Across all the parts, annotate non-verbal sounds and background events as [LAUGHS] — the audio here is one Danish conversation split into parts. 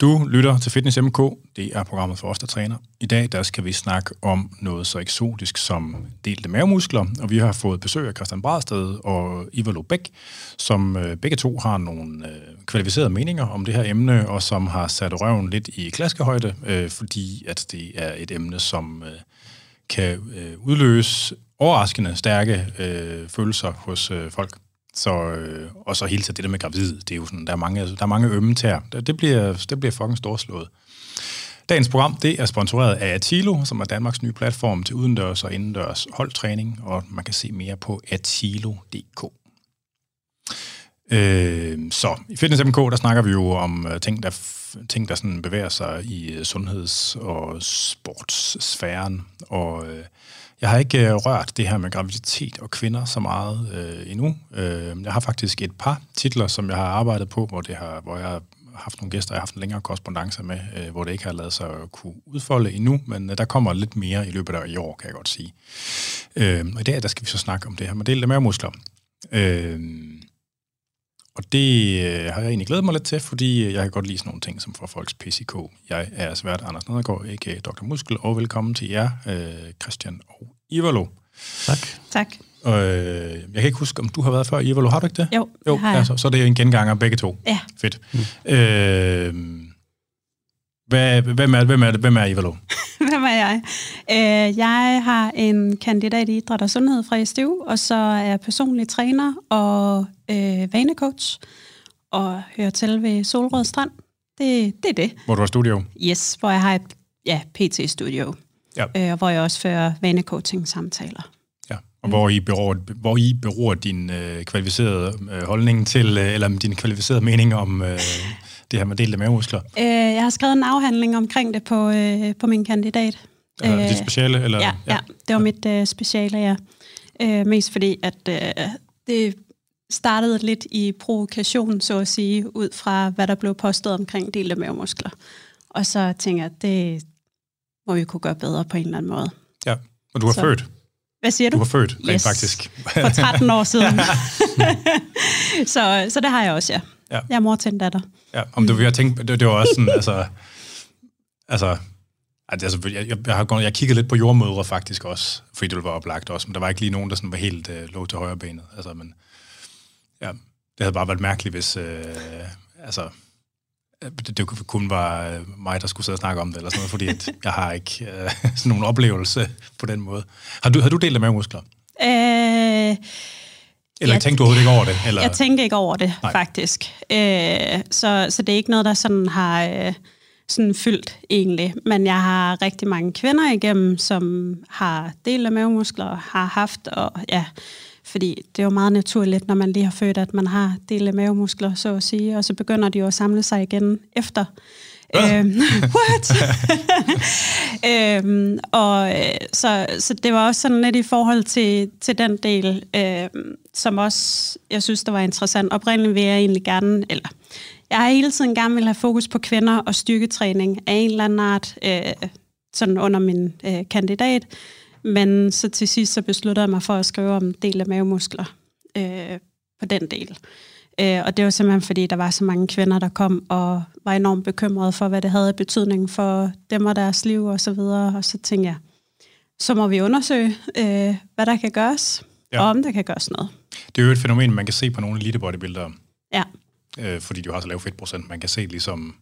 Du lytter til Fitness MK. Det er programmet for os, der træner. I dag der skal vi snakke om noget så eksotisk som delte mavemuskler, og vi har fået besøg af Christian Bradsted og Ivar Bæk, som øh, begge to har nogle øh, kvalificerede meninger om det her emne, og som har sat røven lidt i klaskehøjde, øh, fordi at det er et emne, som kan udløse overraskende stærke følelser hos folk. Så, øh, og så hele tiden det der med gravid, det er jo sådan, der er mange, der er mange ømme tær. Det, det, bliver, det bliver fucking storslået. Dagens program, det er sponsoreret af Atilo, som er Danmarks nye platform til udendørs og indendørs holdtræning, og man kan se mere på atilo.dk. Øh, så i Fitness MK, der snakker vi jo om uh, ting, der, ting, der sådan bevæger sig i uh, sundheds- og sportssfæren, og uh, jeg har ikke øh, rørt det her med graviditet og kvinder så meget øh, endnu. Øh, jeg har faktisk et par titler, som jeg har arbejdet på, hvor, det har, hvor jeg har haft nogle gæster, jeg har haft en længere korrespondence med, øh, hvor det ikke har lavet sig at kunne udfolde endnu, men øh, der kommer lidt mere i løbet af i år, kan jeg godt sige. Øh, og i dag, der skal vi så snakke om det her med delt mavemuskler. Øh, og det øh, har jeg egentlig glædet mig lidt til, fordi jeg kan godt lide sådan nogle ting som for folks PCK. Jeg er svært Anders Nedergaard, ikke Dr. Muskel, og velkommen til jer, øh, Christian og Ivalo. Tak. Tak. Øh, jeg kan ikke huske, om du har været før Ivalo. Har du ikke det? Jo, jo det har jeg. Altså, så er det en genganger begge to. Ja. Fedt. Mm. Øh, hvad, hvem, er, hvem, er, hvem er Ivalo? [LAUGHS] Hvem er jeg? Øh, jeg har en kandidat i idræt og sundhed fra SDU, og så er jeg personlig træner og øh, vanecoach, og hører til ved Solrød Strand. Det, det er det. Hvor du har studio? Yes, hvor jeg har et ja, PT-studio, Ja. øh, hvor jeg også fører vanecoaching-samtaler. Ja, og hvor I beror, hvor I beror din øh, kvalificerede øh, holdning til, øh, eller din kvalificerede mening om øh, det her med delte mavemuskler? Øh, jeg har skrevet en afhandling omkring det på, øh, på min kandidat. Øh, dit speciale? Eller? Ja, ja, det var mit øh, speciale, ja. Øh, mest fordi, at øh, det startede lidt i provokation, så at sige, ud fra, hvad der blev påstået omkring delte mavemuskler. Og så tænker jeg, at det må vi kunne gøre bedre på en eller anden måde. ja. Og du har Så- født? Hvad siger Du du? har født, rent Yes. faktisk. For 13 år siden. [LAUGHS] [LAUGHS] så, så det har jeg også, ja. Ja. Jeg er mor til en datter. Ja, om du vil have tænkt, det, det var også sådan, [LAUGHS] altså, altså, altså jeg, jeg, jeg har gået, jeg kiggede lidt på jordmødre faktisk også, fordi det var oplagt også, men der var ikke lige nogen, der sådan var helt øh, lå til højre benet. Altså, men, ja, det havde bare været mærkeligt, hvis, øh, altså, øh, det, det kun var øh, mig, der skulle sidde og snakke om det, eller sådan noget, fordi at jeg har ikke øh, [LAUGHS] sådan nogen oplevelse på den måde. Har du, har du delt af mavemuskler? Øh, Eller Jeg- tænkte du overhovedet ikke over det? Eller? Jeg tænker ikke over det, Nej. Faktisk. Øh, så, så det er ikke noget, der sådan har øh, sådan fyldt egentlig. Men jeg har rigtig mange kvinder igennem, som har del af mavemuskler, har haft, og ja, fordi det er jo meget naturligt, når man lige har født, at man har del af mavemuskler, så at sige, og så begynder de jo at samle sig igen efter. Øhm, [LAUGHS] what? [LAUGHS] øhm, og øh, så, så det var også sådan lidt i forhold til, til den del, øh, som også, jeg synes, der var interessant. Oprindeligt vil jeg egentlig gerne, eller jeg har hele tiden gerne vil have fokus på kvinder og styrketræning af en eller anden art, øh, sådan under min øh, kandidat. Men så til sidst så besluttede jeg mig for at skrive om del af mavemuskler øh, på den del. Øh, og det var simpelthen fordi, der var så mange kvinder, der kom og var enormt bekymrede for, hvad det havde betydning for dem og deres liv og så videre. Og så tænkte jeg, så må vi undersøge, øh, hvad der kan gøres, Ja. og om der kan gøres noget. Det er jo et fænomen, man kan se på nogle elite bodybuildere, Ja, øh, fordi de har så lav fedtprocent. Man kan se ligesom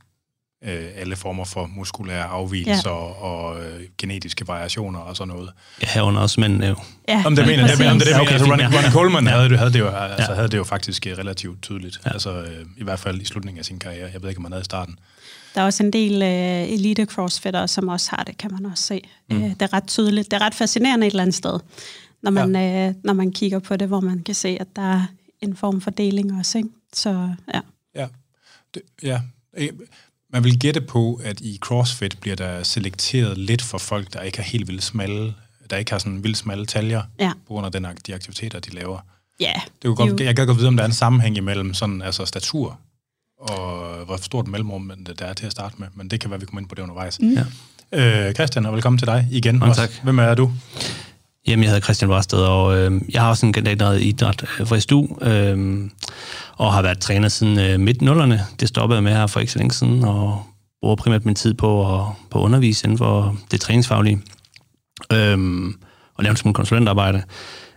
øh, alle former for muskulære afvielser ja. og øh, genetiske variationer og sådan noget. Ja, herunder også mænd jo. ja Om det mener, det, om det, det mener, okay, altså Ronnie. Ronnie Coleman Ja. havde, det, havde, det jo, altså, Ja. havde det jo faktisk øh, relativt tydeligt. Ja. Ja. Altså, øh, I hvert fald i slutningen af sin karriere. Jeg ved ikke, om han havde i starten. Der er også en del øh, elite crossfitter, som også har det, kan man også se. Mm. Øh, det er ret tydeligt. Det er ret fascinerende et eller andet sted, når man, ja. øh, når man kigger på det, hvor man kan se, at der er en form for deling også. Ikke? Så ja. Ja. Det, ja. Man vil gætte på, at i CrossFit bliver der selekteret lidt for folk, der ikke har helt vildt smalle, der ikke har sådan vildt smalle taljer, Ja. på grund af den, de aktiviteter, de laver. Ja, Det kunne godt, Jo. jeg kan godt vide, om der er en sammenhæng imellem sådan, altså statur og hvor stort mellemrum der er til at starte med, men det kan være, vi kommer ind på det undervejs. Mm. Ja. Øh, Christian, og velkommen til dig igen. Mange også. tak. Hvem er du? Jamen, jeg hedder Christian Rosted, og øh, jeg har også en kandidat i idræt øh, fra SDU, øh, og har været træner siden øh, midt-nullerne. Det stoppede jeg med her for ikke så længe siden, og bruger primært min tid på at, på at undervise inden for det træningsfaglige, øh, og lave en smule konsulentarbejde.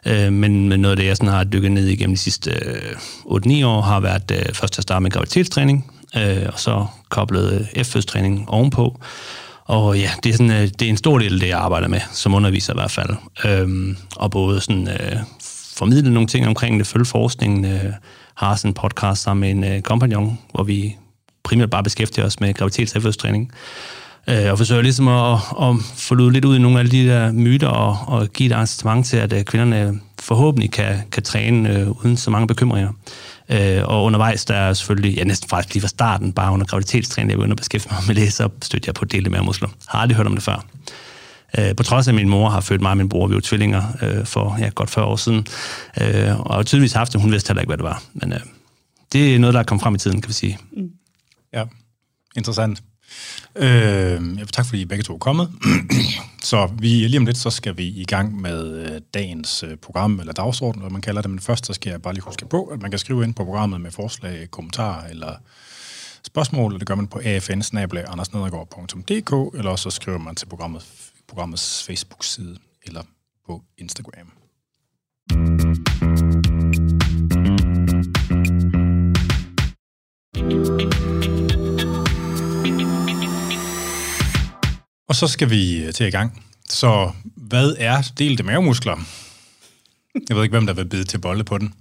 Øh, men, men noget af det, jeg sådan har dykket ned igennem de sidste øh, 8-9 år, har været øh, først at starte med graviditetstræning, øh, og så koblet øh, F-fødstræning ovenpå. Og ja, det er, sådan, øh, det er en stor del af det, jeg arbejder med, som underviser i hvert fald. Øhm, og både sådan, øh, formidle nogle ting omkring det, følge forskningen, øh, har sådan en podcast sammen med en øh, kompagnon, hvor vi primært bare beskæftiger os med graviditets- øh, og forsøger ligesom at, at få lidt ud i nogle af de der myter og, og give et incitament til, at øh, kvinderne forhåbentlig kan, kan træne øh, uden så mange bekymringer. Øh, og undervejs, der er selvfølgelig, ja næsten faktisk lige fra starten, bare under graviditetstræning, jeg begyndte at beskæftige mig med det, så stødte jeg på dele med muskler. Har aldrig hørt om det før. Øh, på trods af, at min mor har født mig og min bror, vi var tvillinger øh, for ja, godt 40 år siden. Øh, og tydeligvis haft det, hun vidste heller ikke, hvad det var. Men øh, det er noget, der er kommet frem i tiden, kan vi sige. Mm. Ja, interessant. Øh, tak fordi I begge to er kommet. [CLEARS THROAT] så vi, lige om lidt, så skal vi i gang med øh, dagens øh, program, eller dagsorden, hvad man kalder det. Men først, så skal jeg bare lige huske på, at man kan skrive ind på programmet med forslag, kommentarer eller spørgsmål, og det gør man på afn eller så skriver man til programmet, programmets Facebook-side eller på Instagram. Og så skal vi øh, til i gang. Så hvad er delte mavemuskler? Jeg ved ikke, hvem der vil bide til bolle på den.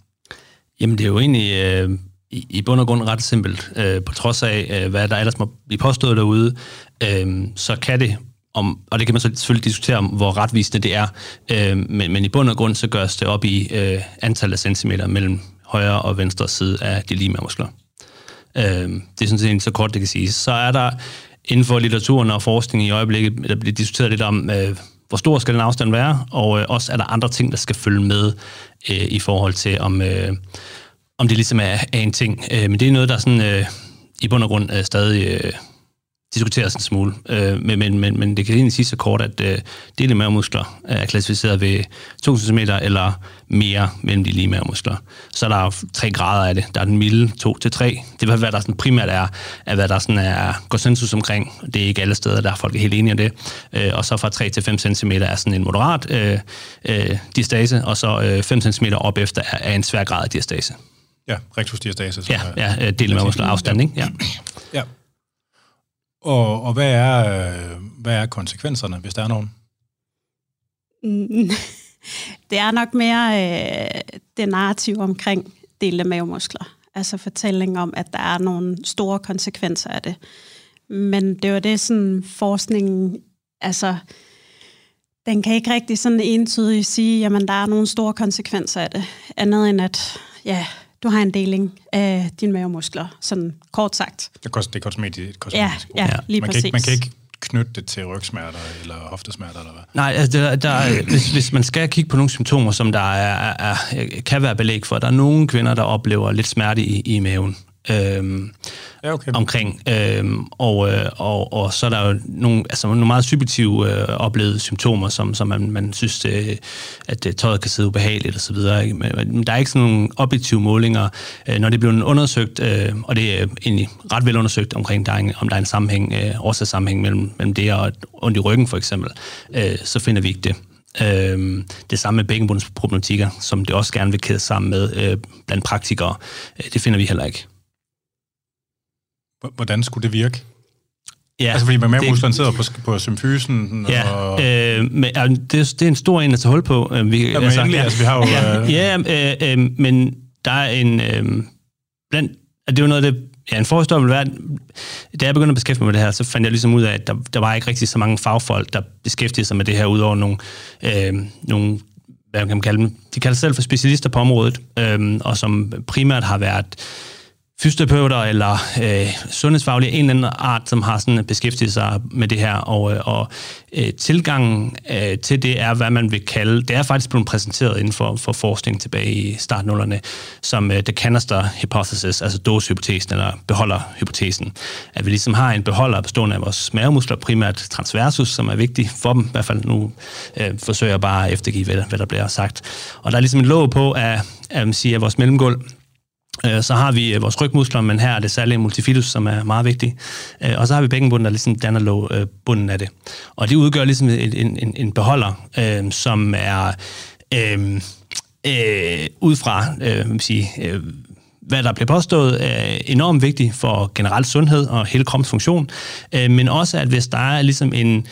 Jamen, det er jo egentlig øh, i, i bund og grund ret simpelt. Øh, på trods af, øh, hvad der ellers må blive påstået derude, øh, så kan det, om, og det kan man så selvfølgelig diskutere om, hvor retvisende det er, øh, men, men i bund og grund så gøres det op i øh, antallet af centimeter mellem højre og venstre side af de lige muskler. Øh, det er sådan set så kort, det kan siges. Så er der inden for litteraturen og forskning i øjeblikket, der bliver diskuteret lidt om, øh, hvor stor skal den afstand være, og øh, også er der andre ting, der skal følge med øh, i forhold til, om, øh, om det ligesom er, er en ting. Øh, men det er noget, der sådan, øh, i bund og grund øh, stadig øh, diskuteres en smule. Øh, men, men, men, men det kan egentlig sige så kort, at øh, dele mavemuskler er klassificeret ved 2 cm eller mere mellem de lige mavemuskler. Så er der jo tre grader af det. Der er den milde 2 til 3. Det er, hvad der sådan primært er, er hvad der sådan er konsensus omkring. Det er ikke alle steder, der er folk er helt enige om det. Øh, og så fra 3 til 5 cm er sådan en moderat øh, øh, diastase, og så øh, 5 cm op efter er, er en svær grad af diastase. Ja, rectus diastase. Ja, ja, øh, dele mavemuskler afstand, ikke? Ja. ja. Og, og hvad, er, øh, hvad er konsekvenserne, hvis der er nogen? [LAUGHS] det er nok mere øh, det narrativ omkring delte mavemuskler. Altså fortælling om, at der er nogle store konsekvenser af det. Men det var det, sådan forskningen, altså, den kan ikke rigtig sådan entydigt sige, jamen der er nogle store konsekvenser af det. Andet end at, ja, du har en deling af dine mavemuskler, sådan kort sagt. Det er, det er kosmetisk. Ja, ja, lige man præcis. Kan ikke, man kan ikke knytte det til rygsmerter eller hoftesmerter, eller hvad? Nej, altså der, der, hvis, hvis man skal kigge på nogle symptomer, som der er, er, er, kan være belæg for, der er nogle kvinder, der oplever lidt smerte i, i maven øhm, ja, okay. omkring. Øhm, og, øh, og, og så er der jo nogle, altså nogle meget subjektive øh, oplevede symptomer, som, som man, man synes, øh, at øh, tøjet kan sidde ubehageligt osv. Men der er ikke sådan nogle objektive målinger. Øh, når det bliver undersøgt, øh, og det er egentlig ret vel undersøgt omkring, der er en, om der er en sammenhæng, øh, årsagssammenhæng mellem, mellem det og ondt i ryggen for eksempel, øh, så finder vi ikke det. Øh, det samme med bækkenbundsproblematikker, som det også gerne vil kæde sammen med øh, blandt praktikere. Øh, det finder vi heller ikke. Hvordan skulle det virke? Ja, altså fordi med mavemusklerne sidder på, på symfysen. Ja, og... øh, men, altså, det, det er en stor en at tage hul på. Øh, vi, ja, altså, endelig, ja, altså, vi har jo... Ja, øh... ja øh, øh, men der er en... Øh, blandt, det er jo noget, det, ja, en forhistorie vil være, da jeg begyndte at beskæftige mig med det her, så fandt jeg ligesom ud af, at der, der var ikke rigtig så mange fagfolk, der beskæftigede sig med det her, udover nogle, øh, nogle hvad kan man kalde dem, de kalder sig selv for specialister på området, øh, og som primært har været fysioterapeuter eller øh, sundhedsfaglige en eller anden art, som har sådan beskæftiget sig med det her. Og, øh, og øh, tilgangen øh, til det er, hvad man vil kalde, det er faktisk blevet præsenteret inden for, for forskning tilbage i startnullerne, som øh, the canister hypothesis, altså dåsehypotesen eller beholderhypotesen. At vi ligesom har en beholder bestående af vores mavemuskler, primært transversus, som er vigtig for dem. I hvert fald nu øh, forsøger jeg bare at eftergive, hvad, hvad der bliver sagt. Og der er ligesom en låg på, at, at, at, at vores mellemgulv Øh, så har vi øh, vores rygmuskler, men her er det særligt multifidus, som er meget vigtig. Øh, og så har vi bækkenbunden, der ligesom danner lå, bunden af det. Og det udgør ligesom en, en, en beholder, øh, som er øh, øh, ud fra øh, sige, øh, hvad der bliver påstået, er enormt vigtig for generel sundhed og hele kroppens funktion, øh, men også at hvis der er ligesom en,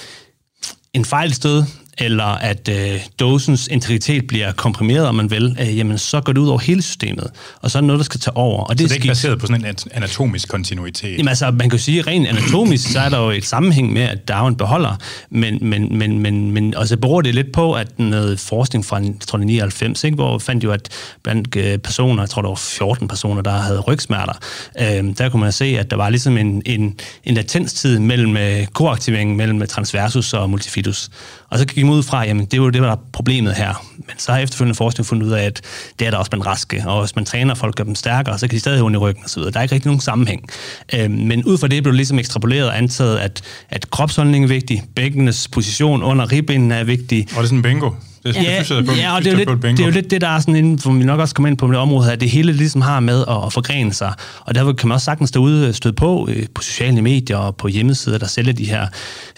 en fejl sted, eller at øh, dosens integritet bliver komprimeret, om man vil, øh, jamen så går det ud over hele systemet, og så er det noget, der skal tage over. Og det, så det er ikke baseret på sådan en anatomisk kontinuitet? Jamen altså, man kan jo sige, rent anatomisk, så er der jo et sammenhæng med, at en beholder, men, men, men, men, men også beror det lidt på, at noget forskning fra, jeg tror, 99, ikke, hvor fandt jo, at blandt øh, personer, jeg tror, der var 14 personer, der havde rygsmerter, øh, der kunne man se, at der var ligesom en, en, en latenstid mellem øh, koaktiveringen mellem transversus og multifidus. Og så gik man ud fra, jamen det var det, der var problemet her. Men så har efterfølgende forskning fundet ud af, at det er der også blandt raske, og hvis man træner folk, gør dem stærkere, så kan de stadig have ondt i ryggen osv. Der er ikke rigtig nogen sammenhæng. Øh, men ud fra det blev det ligesom ekstrapoleret og antaget, at, at kropsholdning er vigtig, bækkenets position under ribbenene er vigtig. Og det er sådan en bingo. Det er, ja, synes, på, ja, og det er, jo lidt, det er jo lidt det, der er sådan inden, for vi nok også kommer ind på det område, at det hele ligesom har med at, at forgrene sig. Og derfor kan man også sagtens derude støde på øh, på sociale medier og på hjemmesider, der sælger de her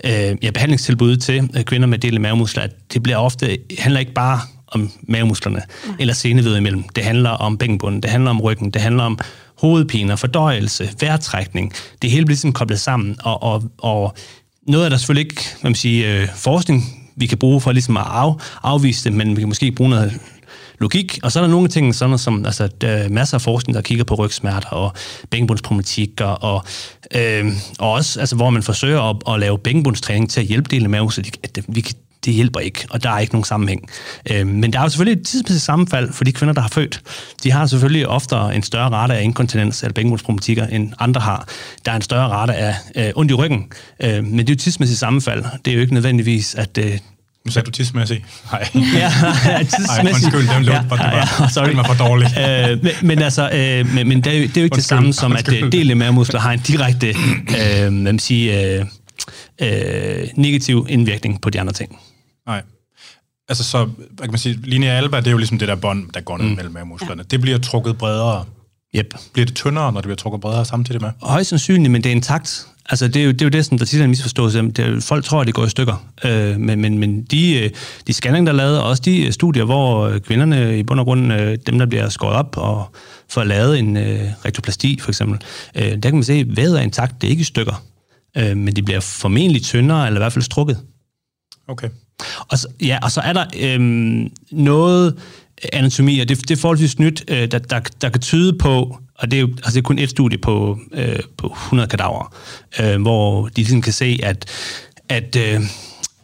øh, ja, behandlingstilbud til øh, kvinder med delt mavemuskler. Det bliver ofte, handler ikke bare om mavemusklerne Nej. eller seneved imellem. Det handler om bækkenbunden, det handler om ryggen, det handler om hovedpiner, fordøjelse, vejrtrækning. Det hele bliver ligesom koblet sammen, og, og, og noget af der selvfølgelig ikke, man sige, øh, forskning vi kan bruge for ligesom at af, afvise det, men vi kan måske bruge noget logik. Og så er der nogle ting, sådan som, altså, der er masser af forskning, der kigger på rygsmerter og bækkenbundsproblematikker, og, øh, og også, altså, hvor man forsøger at, at lave bækkenbundstræning til at hjælpe dele med, så de, at vi kan det hjælper ikke, og der er ikke nogen sammenhæng. Øh, men der er jo selvfølgelig et tidsmæssigt sammenfald for de kvinder, der har født. De har selvfølgelig ofte en større rate af inkontinens eller bækkenbundsproblematikker, end andre har. Der er en større rate af øh, ondt i ryggen, øh, men det er jo tidsmæssigt sammenfald. Det er jo ikke nødvendigvis, at øh, nu sagde du tidsmæssigt. Nej. ja, tidsmæssigt. Ej, undskyld, den lå, ja, ja, ja, sorry. den var for dårlig. øh, men, men altså, øh, men, men det, er jo, det er jo ikke undskyld, det samme som, at uh, dele mavemuskler har en direkte øh, hvad man siger, øh, øh, negativ indvirkning på de andre ting. Nej. Altså så, hvad kan man sige, linea alba, det er jo ligesom det der bånd, der går ned mm. mellem musklerne. Ja. Det bliver trukket bredere. Yep. Bliver det tyndere, når det bliver trukket bredere samtidig med? Højst sandsynligt, men det er intakt. Altså, det er jo det, er jo det som der tit er en misforståelse. Det er, folk tror, at det går i stykker. Øh, men men, men de, øh, de scanninger, der er lavet, og også de øh, studier, hvor øh, kvinderne i bund og grund, dem der bliver skåret op og får lavet en øh, rektoplasti for eksempel, øh, der kan man se, at vævet er intakt, det er ikke i stykker. Øh, men de bliver formentlig tyndere, eller i hvert fald strukket. Okay. Og så, ja, og så er der øhm, noget anatomi, og det, det er forholdsvis nyt, øh, der, der, der kan tyde på, og det er jo altså det er kun et studie på, øh, på 100 kadaver, øh, hvor de ligesom kan se, at, at øh,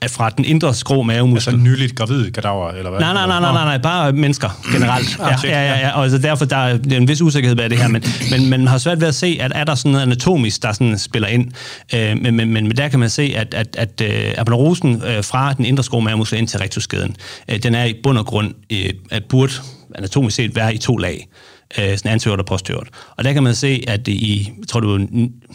er fra den indre skrå mavemuskel. Altså nyligt gravid kadaver, eller hvad? Nej, nej, nej, nej, nej, nej bare mennesker generelt. Ah, ja, ja, ja, ja, og altså derfor der er en vis usikkerhed ved det her, [CLEARS THROAT] men, men man har svært ved at se, at er der sådan noget anatomisk, der sådan spiller ind. Øh, men, men, men der kan man se, at, at, at øh, abnerosen øh, fra den indre skrå mavemuskel ind til rektuskeden, øh, den er i bund og grund, øh, at burde anatomisk set være i to lag øh, sådan anteriort og posteriort. Og der kan man se, at det i, jeg tror du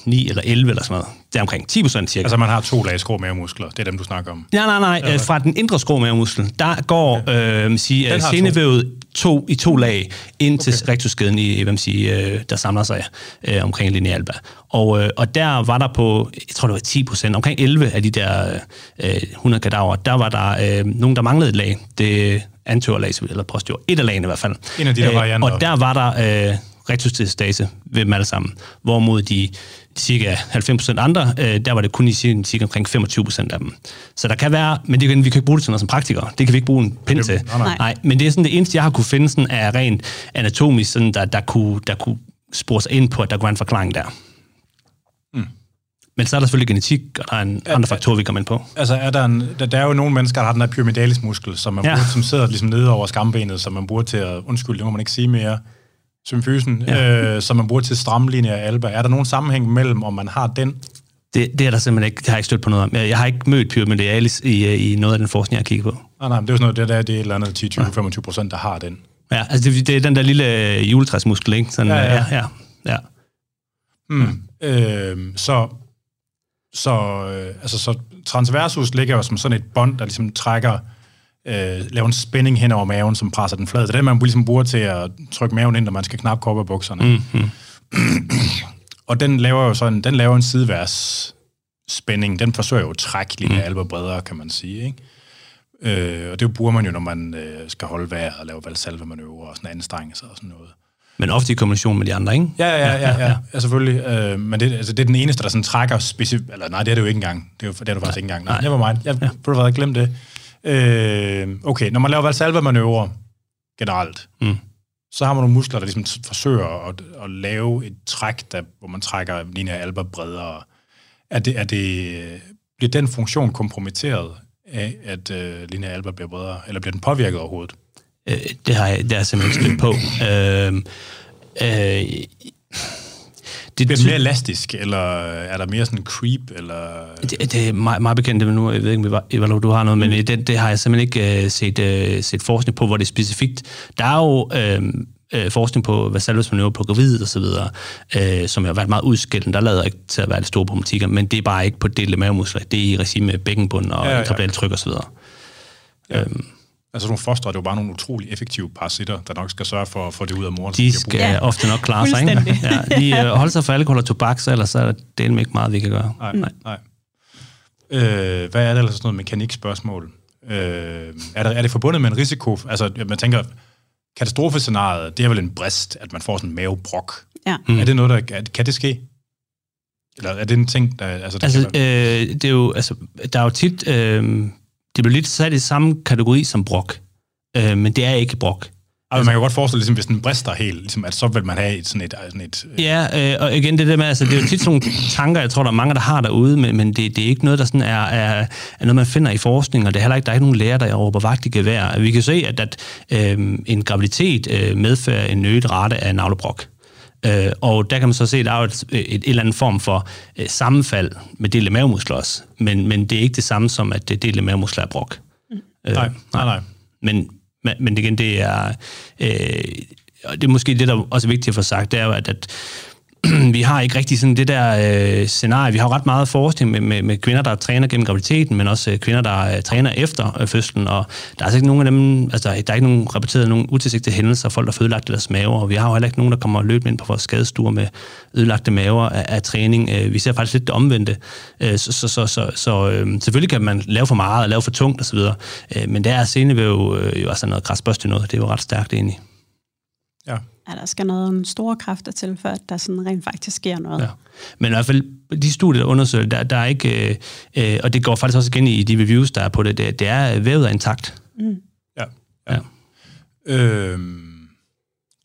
9 eller 11 eller sådan noget, det er omkring 10 procent cirka. Altså man har to lag skrå mavemuskler, det er dem, du snakker om? Nej, nej, nej, øh, fra den indre skrå mavemuskel, der går okay. øh, sige, øh, senevævet to, i to lag ind okay. til rektuskeden, i, hvad man siger, øh, der samler sig øh, omkring linealba. Og, øh, og der var der på, jeg tror det var 10 procent, omkring 11 af de der øh, 100 kadaver, der var der øh, nogen, der manglede et lag. Det anterior eller posterior. Et af lagene i hvert fald. En af de der øh, varianter. Og der var der øh, retostestase ved dem alle sammen. Hvorimod de cirka 90% andre, øh, der var det kun i cirka, cirka omkring 25% af dem. Så der kan være, men det, vi kan ikke bruge det til noget som praktikere. Det kan vi ikke bruge en pind til. Nej, nej. nej, men det er sådan det eneste, jeg har kunne finde, sådan, er rent anatomisk, sådan, der, der, kunne, der kunne spore sig ind på, at der kunne være en forklaring der. Men så er der selvfølgelig genetik, og der er en andre faktorer, vi kommer ind på. Altså, er der, en, der, der er jo nogle mennesker, der har den der pyramidalis muskel, som, man ja. bruger, som sidder ligesom nede over skambenet, som man bruger til at, undskyld, det må man ikke sige mere, symfysen, ja. øh, som man bruger til stramlinjer af alba. Er der nogen sammenhæng mellem, om man har den? Det, det er der simpelthen ikke. Det har jeg ikke stødt på noget om. Jeg har ikke mødt pyramidalis i, i noget af den forskning, jeg har kigget på. Nej, nej, men det er jo sådan noget, det, der, det er et eller andet 10-20-25 procent, der har den. Ja, altså det, det er den der lille juletræsmuskel, ikke? Sådan, ja, ja. ja, ja. Mm. Øh, så så, øh, altså, så transversus ligger jo som sådan et bånd, der ligesom trækker øh, lave en spænding hen over maven, som presser den flad. Det er det, man ligesom bruger til at trykke maven ind, når man skal knappe kopperbukserne. Mm-hmm. [CLEARS THROAT] og den laver jo sådan, den laver en sideværs spænding. Den forsøger jo at trække lige mm. alber bredere, kan man sige. Ikke? Øh, og det bruger man jo, når man øh, skal holde vejret og lave valsalve-manøvrer og sådan anstrengelser og sådan noget. Men ofte i kombination med de andre, ikke? Ja, ja, ja, ja, ja, ja selvfølgelig. Øh, men det, altså, det er den eneste, der sådan trækker specifikt... Eller nej, det er det jo ikke engang. Det er, jo, det er du faktisk ikke engang. Nej, never mind. Jeg ja. burde have glemt det. Øh, okay, når man laver valsalva-manøvrer generelt, mm. så har man nogle muskler, der ligesom forsøger at, at lave et træk, der, hvor man trækker linea alba bredere. Er det, er det, bliver den funktion kompromitteret af, at uh, linea alba bliver bredere, eller bliver den påvirket overhovedet? Øh, det har jeg, det har jeg simpelthen ikke på. øh, øh, det bliver mere elastisk, eller er der mere sådan creep? Eller? Det, det er meget, meget bekendt, det nu, jeg ved ikke, Eva, du har noget, men mm. det, det har jeg simpelthen ikke uh, set, uh, set forskning på, hvor det er specifikt. Der er jo uh, uh, forskning på Vasalus manøvre på gravid og så videre, uh, som har været meget udskilt. Der lader ikke til at være det store problematikker, men det er bare ikke på delte mavemuskler. Det er i regi med bækkenbund og ja, ja. tryk og så videre. Ja. Um, Altså nogle foster det er jo bare nogle utrolig effektive parasitter, der nok skal sørge for at få det ud af moren. De skal ja. ofte nok klare sig, ikke? Ja, de uh, holder sig for alkohol og tobak, så ellers er det ikke meget, vi kan gøre. Nej, nej. nej. Øh, hvad er det ellers sådan noget mekanikspørgsmål? Øh, er, der, er det forbundet med en risiko? Altså, man tænker, katastrofescenariet, det er vel en brist, at man får sådan en mavebrok. Ja. Mm. Er det noget, der... Kan det ske? Eller er det en ting, der... Altså, der altså øh, det er jo, altså, der er jo tit... Øh, det bliver lidt sat i samme kategori som brok, øh, men det er ikke brok. Altså, man kan godt forestille, ligesom, hvis den brister helt, ligesom, at så vil man have et, sådan et... Sådan et øh... Ja, øh, og igen, det der med, altså, det er jo tit sådan nogle tanker, jeg tror, der er mange, der har derude, men, men det, det er ikke noget, der sådan er, er, er noget, man finder i forskning, og det er heller ikke, der er ikke nogen læger, der råber vagt i gevær. Vi kan se, at, at øh, en graviditet øh, medfører en øget rate af navlebrok. Øh, og der kan man så se, at der er et, et, et eller andet form for øh, sammenfald med delte mavemuskler også. Men, men det er ikke det samme som, at det delte mavemuskler er brok. Mm. Øh, nej, nej, nej. Men, men, igen, det er, øh, det er måske det, der også er vigtigt at få sagt, det er jo, at, at [CLEARS THROAT] vi har ikke rigtig sådan det der øh, scenarie. Vi har jo ret meget forskning med, med, med kvinder, der træner gennem graviditeten, men også øh, kvinder, der øh, træner efter øh, fødslen. Og der er altså ikke nogen af dem, altså der, er ikke nogen rapporteret nogen utilsigtede hændelser, folk der har ødelagt deres maver, og vi har jo heller ikke nogen, der kommer løbende ind på vores skadestuer med ødelagte maver af, af træning. Øh, vi ser faktisk lidt det omvendte. Øh, så så, så, så, så øh, selvfølgelig kan man lave for meget og lave for tungt osv., øh, men der er senevæv øh, jo altså noget græsbørste noget. Det er jo ret stærkt egentlig. Ja. Ja, der skal noget store kræfter til, for at der sådan rent faktisk sker noget. Ja. Men i hvert fald, de studier, der undersøger, der, der er ikke, øh, øh, og det går faktisk også igen i de reviews, der er på det, det, det er vævet af intakt. Mm. Ja. ja. ja. Øhm,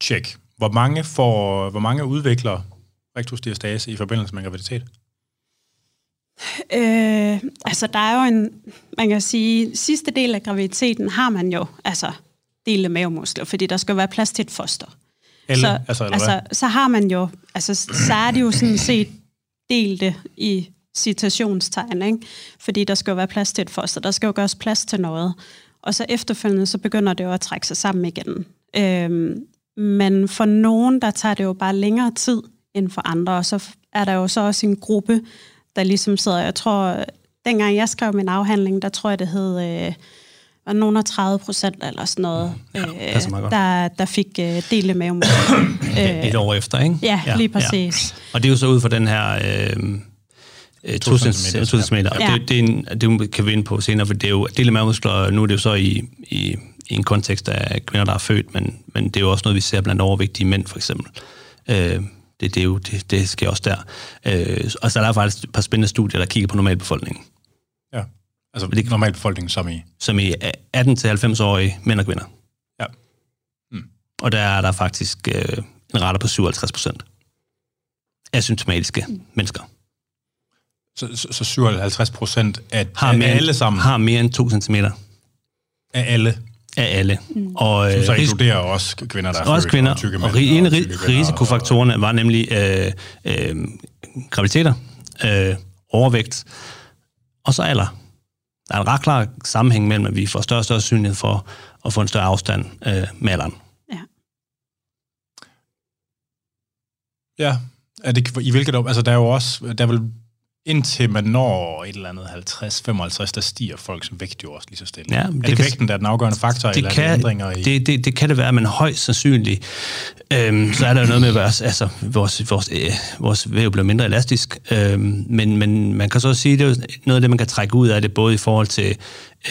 check. Hvor mange, får, hvor mange udvikler rektusdiastase i forbindelse med graviditet? Øh, altså, der er jo en, man kan sige, sidste del af graviditeten har man jo, altså, del af mavemuskler, fordi der skal være plads til et foster. Eller, så, altså, eller altså, så har man jo, altså, så er det jo sådan set delte i citationstegn, ikke? fordi der skal jo være plads til et foster, der skal jo gøres plads til noget. Og så efterfølgende, så begynder det jo at trække sig sammen igen. Øhm, men for nogen, der tager det jo bare længere tid end for andre, og så er der jo så også en gruppe, der ligesom sidder, jeg tror, dengang jeg skrev min afhandling, der tror jeg, det hed... Øh, var nogen af 30 procent eller sådan noget, ja, øh, der, der fik øh, dele med [COUGHS] øh, Et år efter, ikke? Ja, ja lige præcis. Ja. Og det er jo så ud fra den her... Øh, 1000 cm. Og ja. det, det, er en, det kan vi ind på senere, for det er jo dele mavemuskler, nu er det jo så i, i, i en kontekst af kvinder, der er født, men, men det er jo også noget, vi ser blandt overvægtige mænd, for eksempel. Øh, det, det, er jo, det, det sker også der. Øh, og så er der faktisk et par spændende studier, der kigger på normalbefolkningen. Altså det, normal befolkning som i? Som i 18-90-årige mænd og kvinder. Ja. Mm. Og der er der faktisk øh, en rate på 57 procent asymptomatiske mm. mennesker. Så, så, så 57 procent af, har af mere, alle sammen? Har mere end 2 cm. Af alle? Af alle. Mm. Og, øh, så inkluderer også kvinder, der er også kvinder. og tykke mænd. Og en af risikofaktorerne var nemlig øh, øh, graviditeter, øh, overvægt, og så alder der er en ret klar sammenhæng mellem, at vi får større og større synlighed for at få en større afstand øh, med alderen. Ja. Ja. Er det, I hvilket, altså der er jo også, der er vel indtil man når et eller andet 50-55, der stiger folks vægt jo også lige så stille. Ja, er det det kan- vægten, der er den afgørende faktor, det eller er kan, det ændringer i... det, det, det kan det være, men højst sandsynligt, øhm, så er der jo noget med, at vores, altså, vores, vores, øh, vores væv bliver mindre elastisk, øhm, men, men man kan så også sige, at det er noget af det, man kan trække ud af det, både i forhold til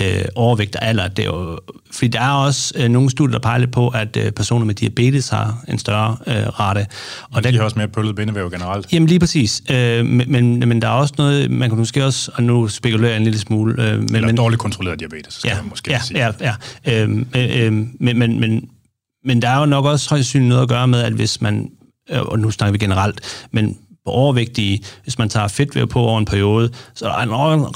øh, overvægt og alder. Det er jo, fordi der er også øh, nogle studier, der peger lidt på, at øh, personer med diabetes har en større øh, rate. Og der, de har også mere pøllet bindevæv generelt. Jamen lige præcis. Øh, men, men, men der er også noget, man kan måske også, og nu spekulerer jeg en lille smule, øh, men, Eller men, dårligt kontrolleret diabetes, skal ja, man måske ja, sige. ja, ja. Øhm, øh, øh, men, men, men, men der er jo nok også højst sandsynligt noget at gøre med, at hvis man, øh, og nu snakker vi generelt, men overvægtige, hvis man tager fedtvæv på over en periode, så er der en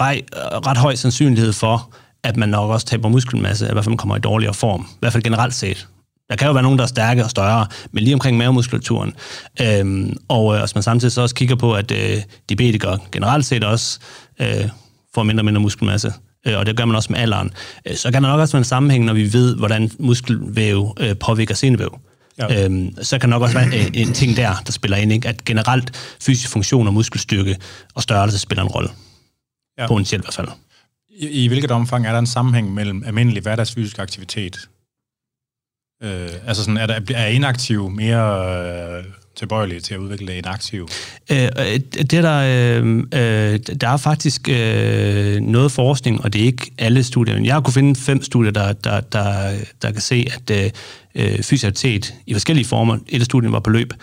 ret høj sandsynlighed for, at man nok også taber muskelmasse, eller i hvert fald man kommer i dårligere form. I hvert fald generelt set. Der kan jo være nogen, der er stærke og større, men lige omkring mavemuskulaturen. Øhm, og øh, hvis man samtidig så også kigger på, at øh, diabetikere generelt set også øh, får mindre og mindre muskelmasse, øh, og det gør man også med alderen, øh, så kan der nok også være en sammenhæng, når vi ved, hvordan muskelvæv øh, påvirker senevæv. Ja. Øhm, så kan nok også være øh, en ting der, der spiller ind, ikke? at generelt fysisk funktion og muskelstyrke og størrelse spiller en rolle. Ja. Potentielt i hvert fald. I, I hvilket omfang er der en sammenhæng mellem almindelig hverdagsfysisk aktivitet? Øh, altså sådan, er, der, er inaktiv mere øh, tilbøjelig til at udvikle en aktiv? Øh, øh, det er der, øh, øh, der er faktisk øh, noget forskning, og det er ikke alle studier, men jeg har kunne finde fem studier, der, der, der, der kan se, at øh, øh, fysisk aktivitet i forskellige former, et af studierne var på løb,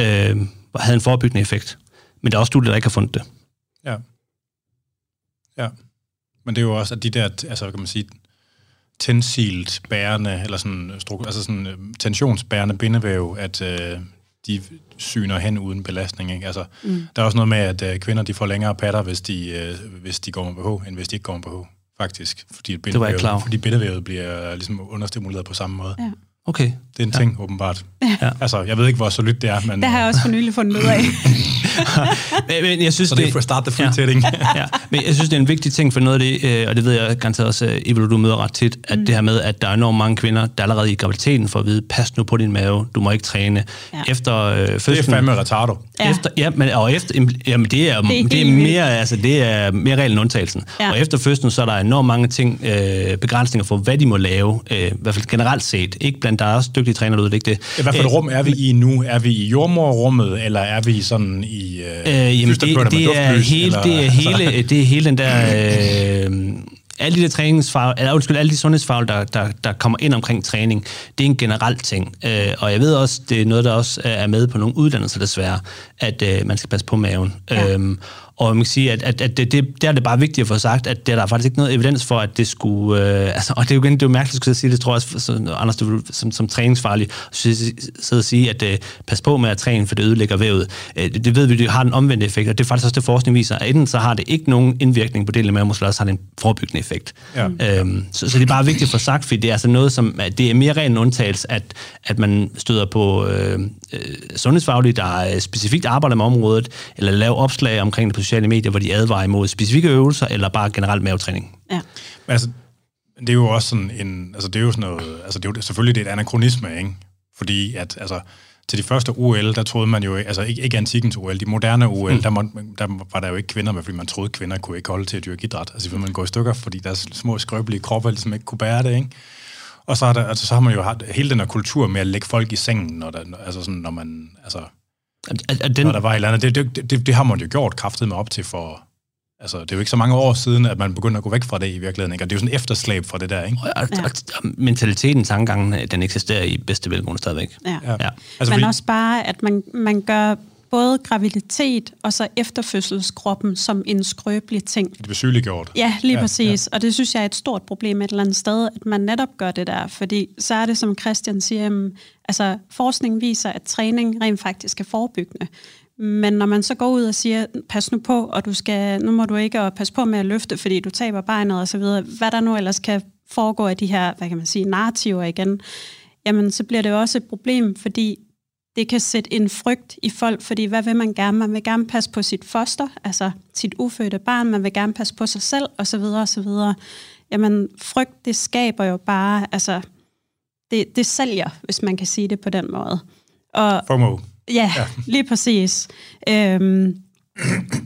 øh, havde en forebyggende effekt. Men der er også studier, der ikke har fundet det. Ja. Ja. Men det er jo også, at de der, altså kan man sige, tensilt bærende, eller sådan, altså sådan øh, tensionsbærende bindevæv, at øh, de syner hen uden belastning. Ikke? Altså, mm. Der er også noget med, at øh, kvinder de får længere patter, hvis de, øh, hvis de går med BH, end hvis de ikke går med BH, faktisk. Fordi var jeg ikke klar over. bindevævet, fordi bindevævet bliver ligesom understimuleret på samme måde. Ja. Okay. Det er en ja. ting, åbenbart. Ja. Altså, jeg ved ikke, hvor solidt det er, men... Det har jeg også for nylig fundet ud af. [LAUGHS] Men, men jeg synes, Så det er for at starte the free ja. [LAUGHS] ja, men jeg synes, det er en vigtig ting for noget af det, øh, og det ved jeg garanteret også, øh, Eva, du møder ret tit, at mm. det her med, at der er enormt mange kvinder, der allerede i graviditeten får at vide, pas nu på din mave, du må ikke træne. Ja. Efter øh, fødslen... Det er fandme retardo. Ja. Efter, ja, men, og efter, jamen det er, det er, det er mere, altså, det er mere regel end undtagelsen. Ja. Og efter fødslen, så er der enormt mange ting, øh, begrænsninger for, hvad de må lave, øh, i hvert fald generelt set. Ikke blandt der er også dygtige træner, der ikke det. I hvert fald rum er vi i nu? Er vi i jordmorrummet, eller er vi sådan i øh, Øh, jamen, det, det, er hele, eller- det, er hele, [LAUGHS] det er hele den der... Øh, alle de der træningsfag, eller undskyld, alle de sundhedsfag, der, der, der kommer ind omkring træning, det er en generel ting. Øh, og jeg ved også, det er noget, der også er med på nogle uddannelser desværre, at øh, man skal passe på maven. Ja. Øhm, og man kan sige, at, at, at det, det, der er det bare vigtigt at få sagt, at der er faktisk ikke noget evidens for, at det skulle... Øh, altså, og det er jo igen, det er jo mærkeligt, jeg sige, det tror jeg også, så, Anders, du, som, som træningsfarlig, sidde og sige, at øh, pas på med at træne, for det ødelægger vævet. Øh, det, det ved vi, det har en omvendt effekt, og det er faktisk også det, forskning viser, at enten så har det ikke nogen indvirkning på delen af mavemuskler, så har det en forebyggende effekt. Ja. Øhm, så, så det er bare vigtigt at få sagt, fordi det er altså noget, som at det er mere ren undtagelse, at, at man støder på øh, øh, sundhedsfaglige, der øh, specifikt arbejder med området, eller laver opslag omkring det på sociale medier, hvor de advarer imod specifikke øvelser, eller bare generelt mavetræning. Ja. Men altså, det er jo også sådan en, altså det er jo sådan noget, altså det er jo selvfølgelig det er et anachronisme, ikke? Fordi at, altså, til de første OL, der troede man jo, altså ikke, ikke antikens OL, de moderne OL, mm. der, må, der var der jo ikke kvinder med, fordi man troede, kvinder kunne ikke holde til at dyrke idræt. Altså, fordi man går i stykker, fordi deres små skrøbelige kroppe ligesom ikke kunne bære det, ikke? Og så har, der, altså, så har man jo haft hele den her kultur med at lægge folk i sengen, når, der, altså sådan, når man, altså, At, at, den, når der var et eller andet. Det, det, det, det har man jo gjort kraftet med op til for... Altså, det er jo ikke så mange år siden, at man begyndte at gå væk fra det i virkeligheden, ikke? Og det er jo sådan et efterslæb fra det der, ikke? og, og, og, og mentaliteten, tankegangen, den eksisterer i bedste velgående stadigvæk. Ja. Ja. Ja. Altså, Men fordi- også bare, at man, man gør både graviditet og så efterfødselskroppen som en skrøbelig ting. det bliver sygeliggjort. Ja, lige Ja, præcis. Ja. Og det synes jeg er et stort problem et eller andet sted, at man netop gør det der. Fordi så er det, som Christian siger, jamen, altså forskning viser, at træning rent faktisk er forebyggende. Men når man så går ud og siger, pas nu på, og du skal, nu må du ikke og passe på med at løfte, fordi du taber beinet og så videre, hvad der nu ellers kan foregå af de her, hvad kan man sige, narrativer igen, jamen så bliver det også et problem, fordi det kan sætte en frygt i folk, fordi hvad vil man gerne? Man vil gerne passe på sit foster, altså sit ufødte barn, man vil gerne passe på sig selv, og så videre, og så videre. Jamen, frygt, det skaber jo bare, altså, det, det sælger, hvis man kan sige det på den måde. Og FOMO. ja, ja. lige præcis. Øhm,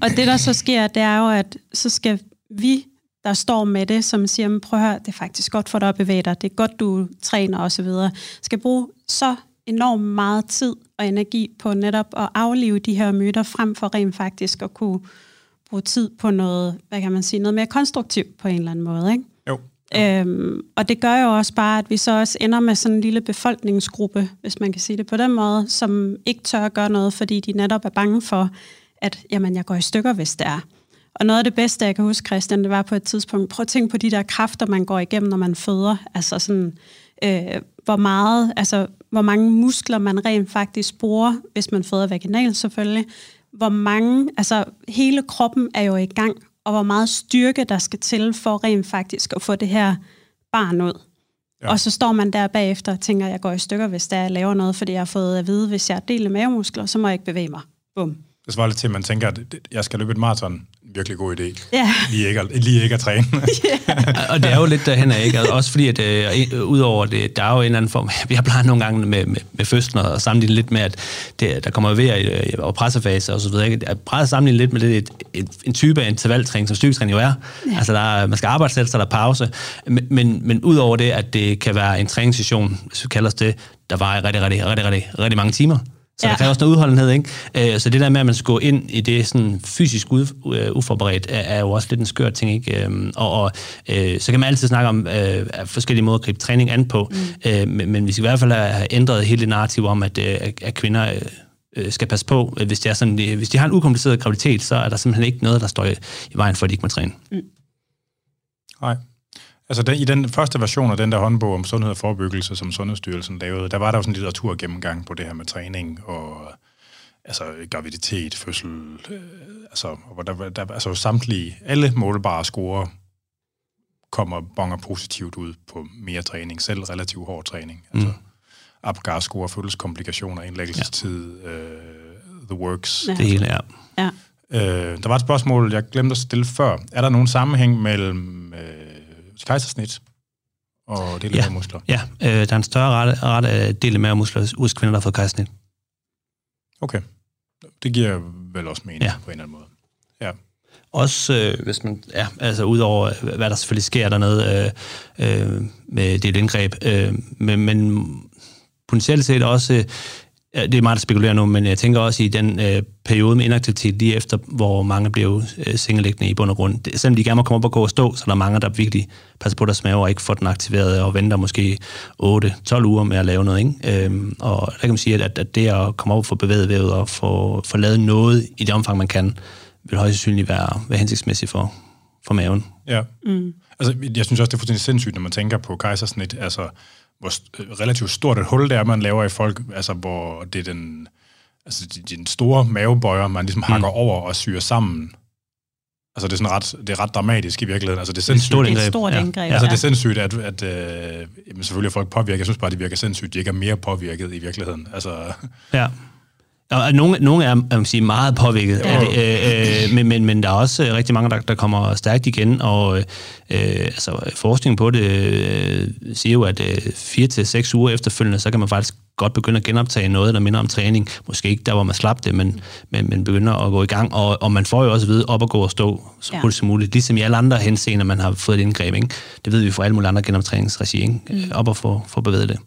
Og det, der så sker, det er jo, at så skal vi, der står med det, som siger, prøv at høre, det er faktisk godt for dig at bevæge dig, det er godt, du træner osv., skal bruge så enormt meget tid og energi på netop at aflive de her myter, frem for rent faktisk at kunne bruge tid på noget, hvad kan man sige, noget mere konstruktivt på en eller anden måde, ikke? Jo. Øhm, og det gør jo også bare, at vi så også ender med sådan en lille befolkningsgruppe, hvis man kan sige det på den måde, som ikke tør at gøre noget, fordi de netop er bange for, at jamen, jeg går i stykker, hvis det er. Og noget af det bedste, jeg kan huske, Christian, det var på et tidspunkt, prøv at tænke på de der kræfter, man går igennem, når man føder. Altså sådan, øh, hvor meget, altså hvor mange muskler man rent faktisk bruger, hvis man føder vaginalt selvfølgelig. Hvor mange, altså hele kroppen er jo i gang, og hvor meget styrke, der skal til for rent faktisk at få det her barn ud. Ja. Og så står man der bagefter og tænker, at jeg går i stykker, hvis der jeg laver noget, fordi jeg har fået at vide, hvis jeg deler mavemuskler, så må jeg ikke bevæge mig. Bum. Det svarer lidt til, at man tænker, at jeg skal løbe et maraton. Virkelig god idé. Ja. Lige ikke, at- lige ikke at træne. [LAUGHS] og det er jo lidt derhen af, ikke? Og også fordi, at øh, udover det, der er jo en eller anden form, [LAUGHS] vi har plejet nogle gange med, med, med fødslen og sammenligne lidt med, at det, der kommer ved øh, og pressefase og så videre, ikke? At presse sammenligne lidt med det, et, et, en type af intervaltræning, som styrketræning jo er. Ja. Altså, der er, man skal arbejde selv, så der er pause. Men, men, men udover det, at det kan være en træningssession, hvis vi kalder os det, der var rigtig, rigtig, rigtig, rigtig, rigtig mange timer. Så ja. Der kræver også noget udholdenhed, ikke? Øh, Så det der med, at man skal gå ind i det sådan fysisk ud, øh, uforberedt, er, er jo også lidt en skør ting, ikke? Øhm, Og, og øh, så kan man altid snakke om øh, forskellige måder at gribe træning an på, mm. øh, men, men vi skal i hvert fald have ændret hele det narrativ om, at, øh, at- kvinder øh, skal passe på, hvis, det er sådan, hvis de har en ukompliceret graviditet, så er der simpelthen ikke noget, der står i, i vejen for, at de ikke må træne. Nej. Altså den, i den første version af den der håndbog om sundhed og forebyggelse, som Sundhedsstyrelsen lavede, der var der jo sådan en litteraturgennemgang på det her med træning og altså graviditet, fødsel, øh, altså, hvor der, der, altså samtlige, alle målbare scorer kommer bonger positivt ud på mere træning, selv relativt hård træning. Altså, Mm. Apgar scorer fødselskomplikationer, indlæggelsestid, ja. øh, the works. Ja. Det hele er. Ja. Øh, der var et spørgsmål, jeg glemte at stille før. Er der nogen sammenhæng mellem øh, kejsersnit og det Ja. ja. muskler? Ja, øh, der er en større rette, rette del af mavemuskler hos kvinder, der har fået kejsersnit. Okay. Det giver vel også mening Ja. på en eller anden måde. Ja. Også øh, hvis man, ja, altså udover øh, hvad der selvfølgelig sker dernede øh, øh, med det indgreb, øh, men, men potentielt set også, øh, det er meget, der spekulerer nu, men jeg tænker også i den øh, periode med inaktivitet lige efter, hvor mange blev øh, sengeliggende i bund og grund. Det, selvom de gerne må komme op og gå og stå, så er der mange, der virkelig passer på deres mave og ikke får den aktiveret og venter måske 8-12 uger med at lave noget. Ikke? Øhm, og der kan man sige, at, at det at komme op og få bevæget vævet og få, få lavet noget i det omfang, man kan, vil højst sandsynligt være, være hensigtsmæssigt for, for maven. ja. Mm. Altså, jeg synes også, det er fuldstændig sindssygt, når man tænker på kejsersnit, altså, hvor øh, relativt stort et hul det er, man laver i folk, altså, hvor det er den, altså, de, de store mavebøjer, man ligesom hakker over og syr sammen. Altså, det er sådan ret, det er ret dramatisk i virkeligheden. Altså, det er sindssygt. Det er et indgreb, stort ja. indgreb. Altså, ja. det er sindssygt, at, at øh, jamen, selvfølgelig er folk påvirket. Jeg synes bare, det virker sindssygt, de ikke er mere påvirket i virkeligheden. Altså, Ja. Og nogle, nogle er jeg vil sige, meget påvirket af det, øh, øh, men, men, men der er også øh, rigtig mange, der, der kommer stærkt igen, og øh, altså, forskningen på det øh, siger jo, at øh, fire til seks uger efterfølgende, så kan man faktisk godt begynde at genoptage noget, der minder om træning. Måske ikke der, hvor man slap det, men, men, men begynder at gå i gang, og, og man får jo også at vide op og gå og stå så Ja. hurtigt som muligt, ligesom i alle andre henseender, man har fået et indgreb. Ikke? Det ved vi fra alle mulige andre genoptræningsregi, ikke? Mm. op og få, få bevæget det.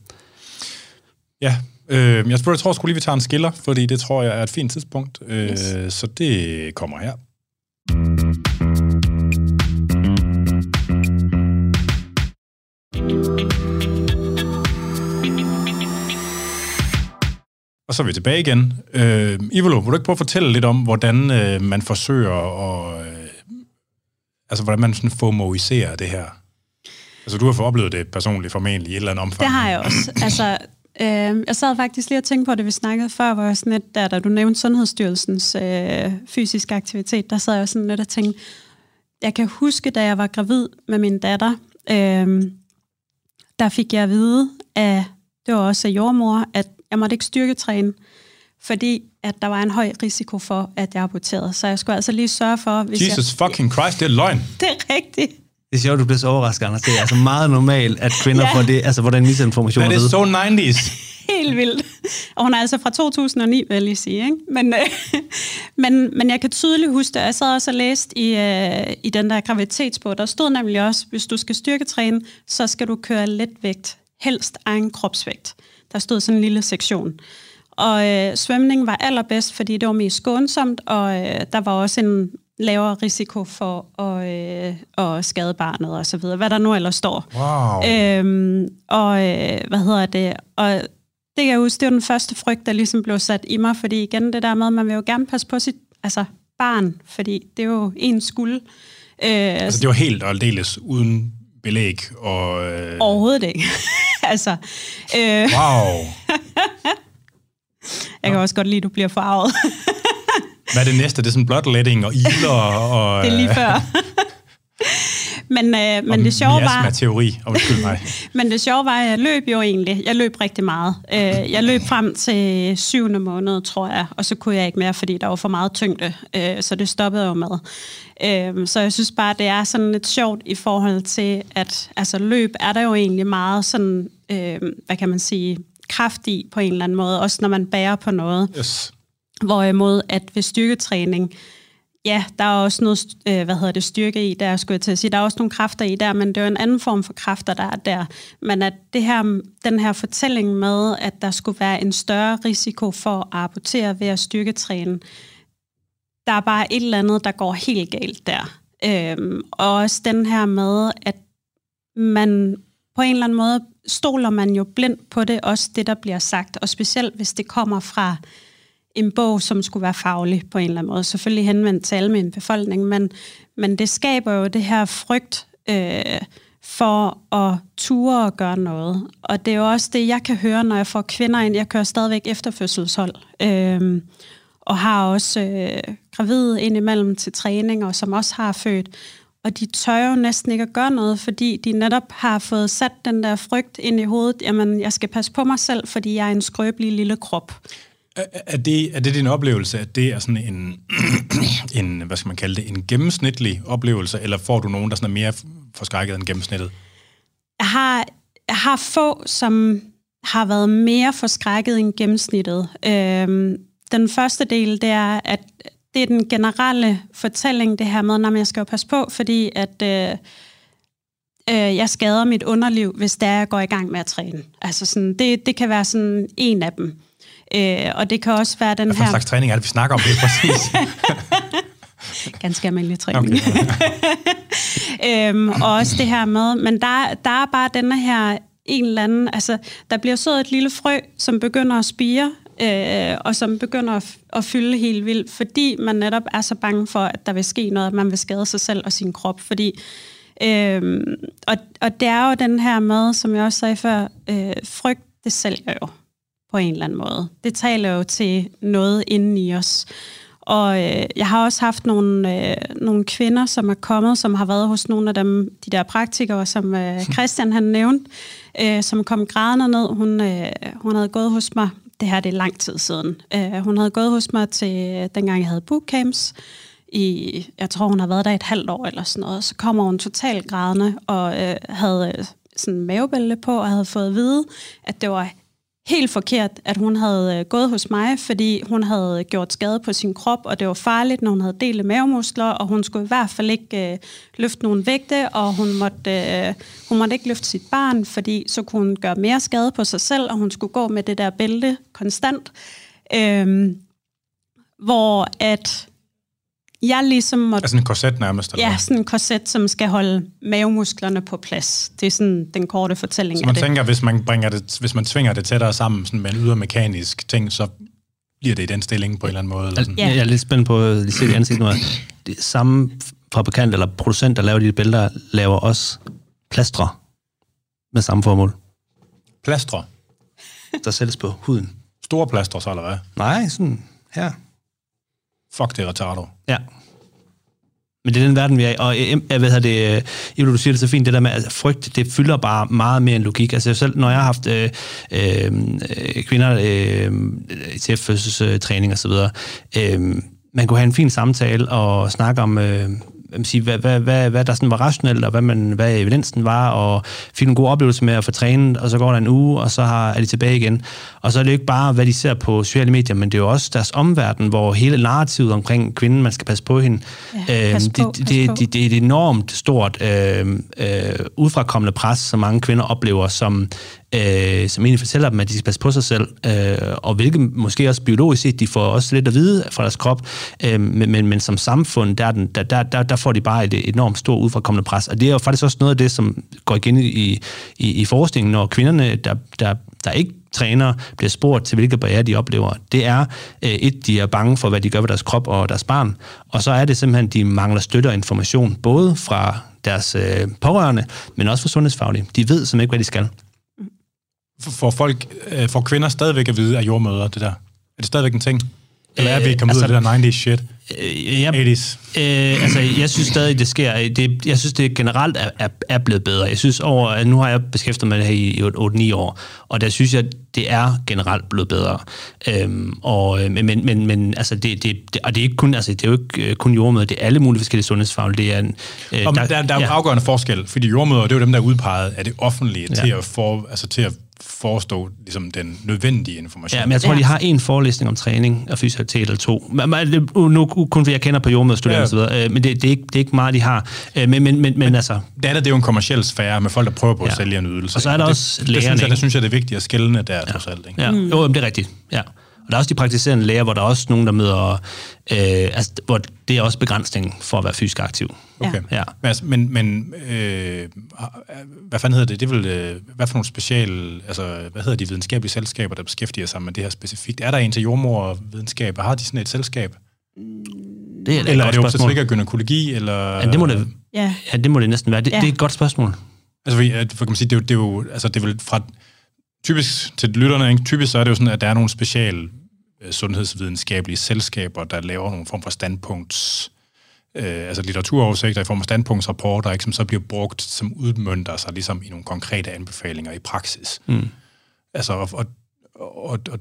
ja, øh, jeg, tror, jeg tror sgu lige, vi tager en skiller, fordi det tror jeg er et fint tidspunkt. Øh, Yes. Så det kommer her. Og så er vi tilbage igen. Øh, Ivolo, vil du ikke prøve at fortælle lidt om, hvordan øh, man forsøger at... Øh, altså, hvordan man sådan fomoiserer det her? Altså, du har fået oplevet det personligt formentlig i et eller andet omfang. Det har jeg også. Altså, øh, jeg sad faktisk lige og tænkte på det, vi snakkede før, hvor jeg sådan lidt, der, da du nævnte Sundhedsstyrelsens øh, fysiske aktivitet, der sad jeg sådan lidt og tænkte, jeg kan huske, da jeg var gravid med min datter, øh, der fik jeg at vide, at det var også af jordmor, at jeg måtte ikke styrketræne, fordi at der var en høj risiko for, at jeg aborterede. Så jeg skulle altså lige sørge for, hvis Jesus jeg... fucking Christ, det er løgn. [LAUGHS] Det er rigtigt. Det er sjovt, du bliver så overrasket, Anders. Det er altså meget normalt, at kvinder Ja. får det, altså, hvordan misinformation at is vide. so 90s. helt vildt. Og hun er altså fra 2009, vil jeg lige sige. Ikke? Men, øh, [LAUGHS] men, men jeg kan tydeligt huske det. Jeg sad også og læste i, øh, i den der graviditetsbog. Der stod nemlig også, hvis du skal styrketræne, så skal du køre let vægt. Helst egen kropsvægt. Der stod sådan en lille sektion. Og øh, svømning var allerbedst, fordi det var mest skånsomt, og øh, der var også en lavere risiko for at, øh, at skade barnet og så videre, hvad der nu ellers står. Wow. Øhm, og øh, hvad hedder det? Og det kan jeg huske, det var den første frygt, der ligesom blev sat i mig, fordi igen det der med, at man vil jo gerne passe på sit altså, barn, fordi det er jo en skuld. Øh, altså det var helt og aldeles uden belæg? Og, øh... Overhovedet ikke. [LAUGHS] altså, øh... Wow. [LAUGHS] jeg kan også godt lide, at du bliver farvet. [LAUGHS] Hvad er det næste? Det er sådan bloodletting og iler og... [LAUGHS] det er lige før. [LAUGHS] men, øh, men det sjove var... teori, undskyld mig. [LAUGHS] men det sjove var, at jeg løb jo egentlig. Jeg løb rigtig meget. Øh, jeg løb frem til syvende måned, tror jeg, og så kunne jeg ikke mere, fordi der var for meget tyngde, øh, så det stoppede jo med. Øh, så jeg synes bare, det er sådan lidt sjovt i forhold til, at altså, løb er der jo egentlig meget sådan, øh, hvad kan man sige, kraft i på en eller anden måde, også når man bærer på noget. Yes. Hvorimod at ved styrketræning, ja, der er også noget, øh, hvad hedder det, styrke i der, skulle jeg til at sige. Der er også nogle kræfter i der, men det er jo en anden form for kræfter, der er der. Men at det her, den her fortælling med, at der skulle være en større risiko for at abortere ved at styrketræne, der er bare et eller andet, der går helt galt der. Øhm, og også den her med, at man på en eller anden måde stoler man jo blindt på det, også det, der bliver sagt, og specielt hvis det kommer fra en bog, som skulle være faglig på en eller anden måde. Selvfølgelig henvendt til almen befolkning, men, men det skaber jo det her frygt øh, for at ture og gøre noget. Og det er jo også det, jeg kan høre, når jeg får kvinder ind. Jeg kører stadigvæk efterfødselshold, øh, og har også øh, gravide indimellem til træninger, som også har født. Og de tør jo næsten ikke at gøre noget, fordi de netop har fået sat den der frygt ind i hovedet. Jamen, jeg skal passe på mig selv, fordi jeg er en skrøbelig lille krop. Er det, er det din oplevelse, at det er sådan en, [CLEARS THROAT] en, hvad skal man kalde det, en gennemsnitlig oplevelse, eller får du nogen, der sådan er mere forskrækket end gennemsnittet? Jeg har, jeg har få, som har været mere forskrækket end gennemsnittet. Øhm, den første del, det er, at det er den generelle fortælling, det her med, at jeg skal jo passe på, fordi at øh, øh, jeg skader mit underliv, hvis der jeg går i gang med at træne. Altså sådan, det, det kan være sådan en af dem. Øh, og det kan også være den Hvad her... Hvad slags træning er det, vi snakker om det præcis? [LAUGHS] Ganske almindelig træning. Okay. [LAUGHS] øhm, og også det her med, men der, der er bare denne her en eller anden, altså der bliver så et lille frø, som begynder at spire, øh, og som begynder at, at fylde helt vildt, fordi man netop er så bange for, at der vil ske noget, at man vil skade sig selv og sin krop, fordi øh, og, og det er jo den her med, som jeg også sagde før, øh, frygt, det sælger jo på en eller anden måde. Det taler jo til noget inden i os. Og øh, jeg har også haft nogle, øh, nogle kvinder, som er kommet, som har været hos nogle af dem, de der praktikere, som øh, Christian han nævnte, øh, som kom grædende ned. Hun, øh, hun havde gået hos mig, det her det er lang tid siden, øh, hun havde gået hos mig til dengang jeg havde bootcamps, i, jeg tror hun har været der et halvt år eller sådan noget, så kommer hun totalt grædende og øh, havde øh, sådan mavebælte på og havde fået at vide, at det var helt forkert, at hun havde øh, gået hos mig, fordi hun havde gjort skade på sin krop, og det var farligt, når hun havde delt mavemuskler, og hun skulle i hvert fald ikke øh, løfte nogen vægte, og hun måtte, øh, hun måtte ikke løfte sit barn, fordi så kunne hun gøre mere skade på sig selv, og hun skulle gå med det der bælte konstant. Øh, hvor at jeg ligesom måtte... Altså en korset nærmest? Eller ja, sådan en korset, som skal holde mavemusklerne på plads. Det er sådan den korte fortælling Så man tænker, hvis man, bringer det, hvis man tvinger det tættere sammen sådan med en ydermekanisk ting, så bliver det i den stilling på en eller anden måde? Eller sådan. Ja. Jeg er lidt spændt på at se det ansigt nu. Det samme fabrikant eller producent, der laver de bælter, laver også plastre med samme formål. Plastre? Der sælges på huden. Store plastre så, eller hvad? Nej, sådan her. Fuck, det er retardo. Ja. Men det er den verden, vi er i. Og øh, øh, jeg ved det, øh, Eva, du siger det så fint, det der med at frygt, det fylder bare meget mere end logik. Altså selv når jeg har haft øh, øh, kvinder øh, til fødselstræning og så videre, øh, man kunne have en fin samtale og snakke om, øh, man siger, hvad, hvad, hvad, hvad der sådan var rationelt, og hvad, man, hvad evidensen var, og fik en god oplevelse med at få trænet, og så går der en uge, og så har, er de tilbage igen. Og så er det jo ikke bare, hvad de ser på sociale medier, men det er jo også deres omverden, hvor hele narrativet omkring kvinden, man skal passe på hende, Ja, pas øhm, på, det, det, på. det, det er et enormt stort øh, øh, udfrakommende pres, som mange kvinder oplever, som, øh, som egentlig fortæller dem, at de skal passe på sig selv, øh, og hvilket måske også biologisk set, de får også lidt at vide fra deres krop, øh, men, men, men som samfund, der, den, der, der, der, der får de bare et enormt stort udfrakommende pres, og det er jo faktisk også noget af det, som går igen i, i, i forskningen, når kvinderne, der, der, der ikke træner, bliver spurgt til, hvilke barriere de oplever. Det er øh, et, de er bange for, hvad de gør ved deres krop og deres barn, og så er det simpelthen, de mangler støtte og information, både fra deres øh, pårørende, men også fra sundhedsfaglige. De ved simpelthen ikke, hvad de skal. For folk, øh, for kvinder stadigvæk at vide, at jordmøder det der? Er det stadigvæk en ting? Eller er vi Øh, kommet ud af altså- det der 90's shit? Øh, jeg, 80's? Øh, altså, jeg synes stadig, det sker. Det, jeg synes, det generelt er, er, er blevet bedre. Jeg synes over, at nu har jeg beskæftiget mig med det her i 8-9 år, og der synes jeg, det er generelt blevet bedre. Øhm, og, øh, men, men, men, altså, det, det, det, og det er ikke kun, altså, det er jo ikke kun jordmøder, det er alle mulige forskellige sundhedsfaglige. Det er en, øh, Og der, der, der er jo ja. afgørende forskel, fordi jordmøder, det er jo dem, der er udpeget af det offentlige Ja. til, at for, altså, til at forestå ligesom, den nødvendige information. Ja, men jeg tror, Ja. de har en forelæsning om træning og fysioterapi eller to. Men- men Nu kun fordi jeg kender på jordmøderstuderende Ja. og så videre, øh, men det, det, er ikke, det er ikke meget, de har. Øh, Men, men, men, men altså, Det andet, det er jo en kommersiel sfære med folk, der prøver på at Ja. sælge en ydelse. Og så er der det, også det, det, lægerne, synes jeg, ikke? det synes jeg, det er vigtigt at skælne der, ja. trods alt. Ikke? Ja, mm. jo, det er rigtigt. Ja. Og der er også de praktiserende læger, hvor der er også nogen, der møder, øh, altså, hvor det er også begrænsning for at være fysisk aktiv. Okay. Ja. Men, altså, men, men øh, hvad fanden hedder det? Det er vel, øh, hvad for nogle special, altså, hvad hedder de videnskabelige selskaber, der beskæftiger sig med det her specifikt? Er der en til jordmorvidenskab? Har de sådan et selskab? Det er et Eller er godt det spørgsmål. obstetrik og gynækologi? Eller, Ja, det må det, Ja, ja, det må det næsten være. Det, Ja. det er et godt spørgsmål. Altså, at- for kan man sige, det er, jo, det er jo, altså, det er vel fra, typisk til lytterne, ikke? typisk så er det jo sådan, at der er nogle special øh, sundhedsvidenskabelige selskaber, der laver nogle form for standpunkts, øh, altså litteraturoversigter i form af standpunktsrapporter, ikke, som så bliver brugt, som udmønter sig ligesom i nogle konkrete anbefalinger i praksis. Mm. Altså, og, og, og, og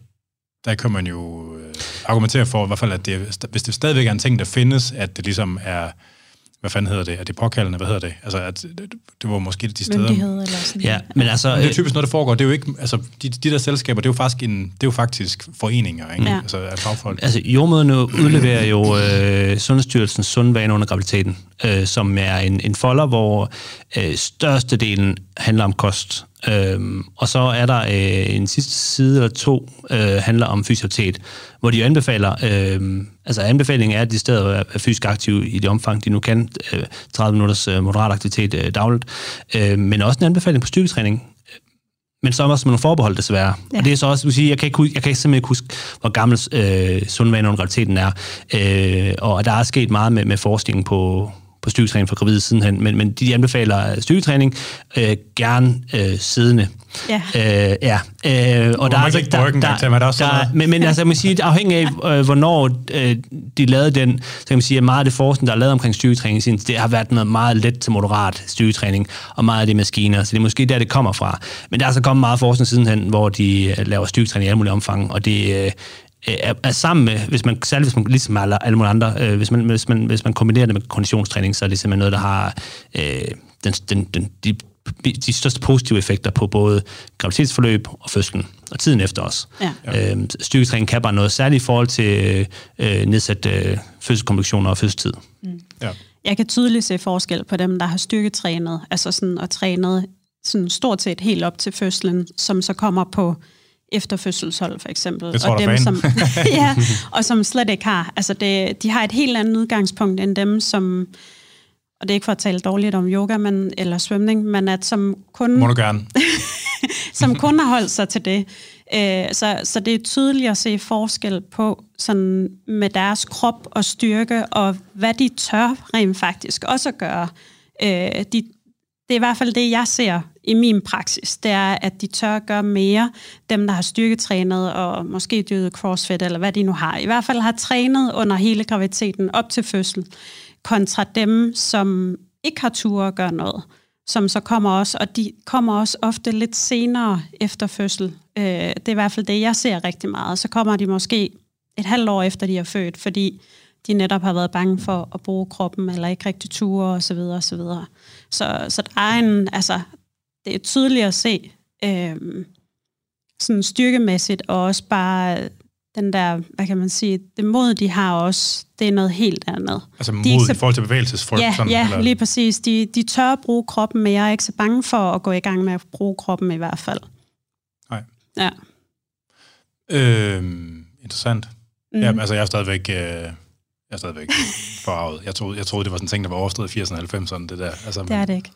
der kan man jo øh, argumentere for, i hvert fald, at det, hvis det stadigvæk er en ting, der findes, at det ligesom er, hvad fanden hedder det, er det påkaldende, hvad hedder det? Altså, at det, det var måske de steder... myndighed eller sådan Ja, men altså... Men det er øh, typisk noget, der foregår. Det er jo ikke, altså, de, de der selskaber, det er jo faktisk, en, det er jo faktisk foreninger, ikke? Ja. Altså, af fagfolk. Altså, jordmøderne udleverer jo øh, Sundhedsstyrelsens sundvane under graviditeten, øh, som er en, en folder, hvor øh, størstedelen handler om kost. Øhm, og så er der øh, en sidste side eller to, øh, handler om fysioterapi, hvor de anbefaler, øh, altså anbefalingen er, at de stadig er fysisk aktive i det omfang, de nu kan, øh, 30 minutters øh, moderat aktivitet øh, dagligt, øh, men også en anbefaling på styrketræning, men så også med nogle forbehold desværre. Ja. Og det er så også, vil sige, jeg kan, ikke, jeg kan simpelthen ikke huske, hvor gammel øh, sundvane under graviditeten er. Øh, og der er sket meget med, med forskning på, på styrketræning for gravide sidenhen, men, men de anbefaler styrketræning øh, gerne øh, siddende. Ja. Øh, ja. Øh, og man ikke lægge bryggen, kan jeg tage med, der er også sådan noget. men, men altså, jeg må sige, afhængig af, øh, hvornår øh, de lavede den, så kan man sige, at meget af det forskning, der er lavet omkring styrketræning, sin- det har været noget meget let til moderat styrketræning, og meget af det er maskiner, så det er måske der, det kommer fra. Men der er så kommet meget forskning sidenhen, hvor de øh, laver styrketræning i alle mulige omfang, og det øh, er, er sammen med, hvis man, særligt hvis man, ligesom alle, alle mulige andre, øh, hvis, man, hvis, man, hvis man kombinerer det med konditionstræning, så er det simpelthen noget, der har øh, den, den, den, de, de største positive effekter på både graviditetsforløb og fødslen, og tiden efter os. Ja. Øhm, styrketræning kan bare noget særligt i forhold til øh, nedsat øh, fødselskomplikationer og fødselstid. Ja. Jeg kan tydeligt se forskel på dem, der har styrketrænet, altså sådan og trænet sådan stort set helt op til fødslen, som så kommer på efterfødselshold for eksempel. Det tror og dem, som, [LAUGHS] ja, og som slet ikke har. Altså det, de har et helt andet udgangspunkt end dem, som, og det er ikke for at tale dårligt om yoga men, eller svømning, men at som kun Må du gerne. [LAUGHS] som kun har holdt sig til det. Øh, så, så det er tydeligt at se forskel på sådan med deres krop og styrke, og hvad de tør rent faktisk også at gøre. Øh, de, det er i hvert fald det, jeg ser i min praksis, det er, at de tør at gøre mere, dem der har styrketrænet og måske dyrket crossfit, eller hvad de nu har. I hvert fald har trænet under hele graviditeten op til fødsel, kontra dem, som ikke har tur at gøre noget som så kommer også, og de kommer også ofte lidt senere efter fødsel. Øh, det er i hvert fald det, jeg ser rigtig meget. Så kommer de måske et halvt år efter, de har født, fordi de netop har været bange for at bruge kroppen, eller ikke rigtig ture, osv. så så. Så, så der er en, altså, det er tydeligt at se, øh, sådan styrkemæssigt, og også bare den der, hvad kan man sige, det mod, de har også, det er noget helt andet. Altså mod de i forhold til bevægelsesfrygt? Ja, sådan, ja eller? lige præcis. De, de tør at bruge kroppen, men jeg er ikke så bange for at gå i gang med at bruge kroppen i hvert fald. Nej. Ja. Øhm, interessant. Mm. Ja, altså jeg er stadigvæk... Øh, jeg er stadigvæk forarvet. Jeg troede, jeg troede, det var sådan en ting, der var overstået i 80'erne og 90'erne, det der. Altså, Det er det ikke.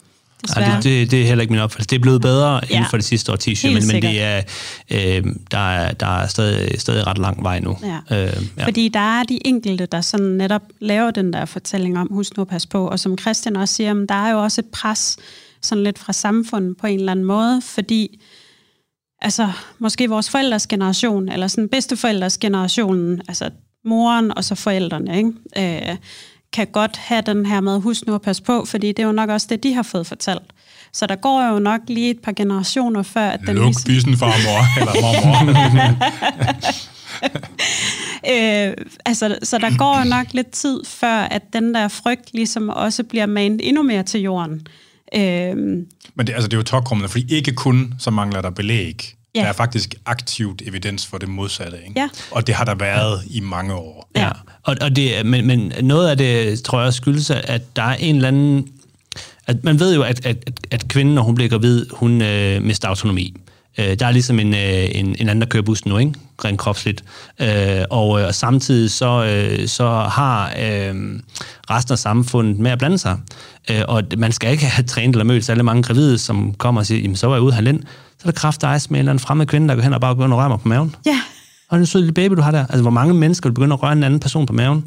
Ej, det, det, det er heller ikke min opfattelse. Det er blevet bedre ja. inden for det sidste årti, Helt men, men det er, øh, der er, der er stadig, stadig ret lang vej nu. Ja. Øh, ja. Fordi der er de enkelte, der sådan netop laver den der fortælling om, husk nu at passe på. Og som Christian også siger, der er jo også et pres sådan lidt fra samfundet på en eller anden måde, fordi altså, måske vores forældres generation, eller sådan bedsteforældres generation, altså moren og så forældrene, ikke? Øh, kan godt have den her med, husk nu at passe på, fordi det er jo nok også det, de har fået fortalt. Så der går jo nok lige et par generationer før, at den Luk ligesom... bissen, farmor, [LAUGHS] eller mormor. [LAUGHS] øh, altså, så der går jo nok lidt tid før, at den der frygt ligesom også bliver manet endnu mere til jorden. Øh, Men det, altså, det er jo tokrummende, fordi ikke kun så mangler der belæg. Ja. Der er faktisk aktivt evidens for det modsatte. Ikke? Ja. Og det har der været ja. i mange år. Ja, og, og det, men, men noget af det, tror jeg, skyldes, at der er en eller anden... At man ved jo, at, at, at kvinden, når hun bliver gravid, hun øh, mister autonomi. Øh, der er ligesom en, øh, en, en anden, der kører bussen nu, ikke? rent kropsligt. Øh, og, og samtidig så, øh, så har øh, resten af samfundet med at blande sig. Øh, og man skal ikke have [LAUGHS] trænet eller mødt alle mange gravide, som kommer og siger, jamen så var jeg ude og så er der kraft med en eller anden fremmed kvinde, der går hen og bare begynder at røre mig på maven. Ja. Og en sød lille baby, du har der. Altså, hvor mange mennesker vil begynde at røre en anden person på maven?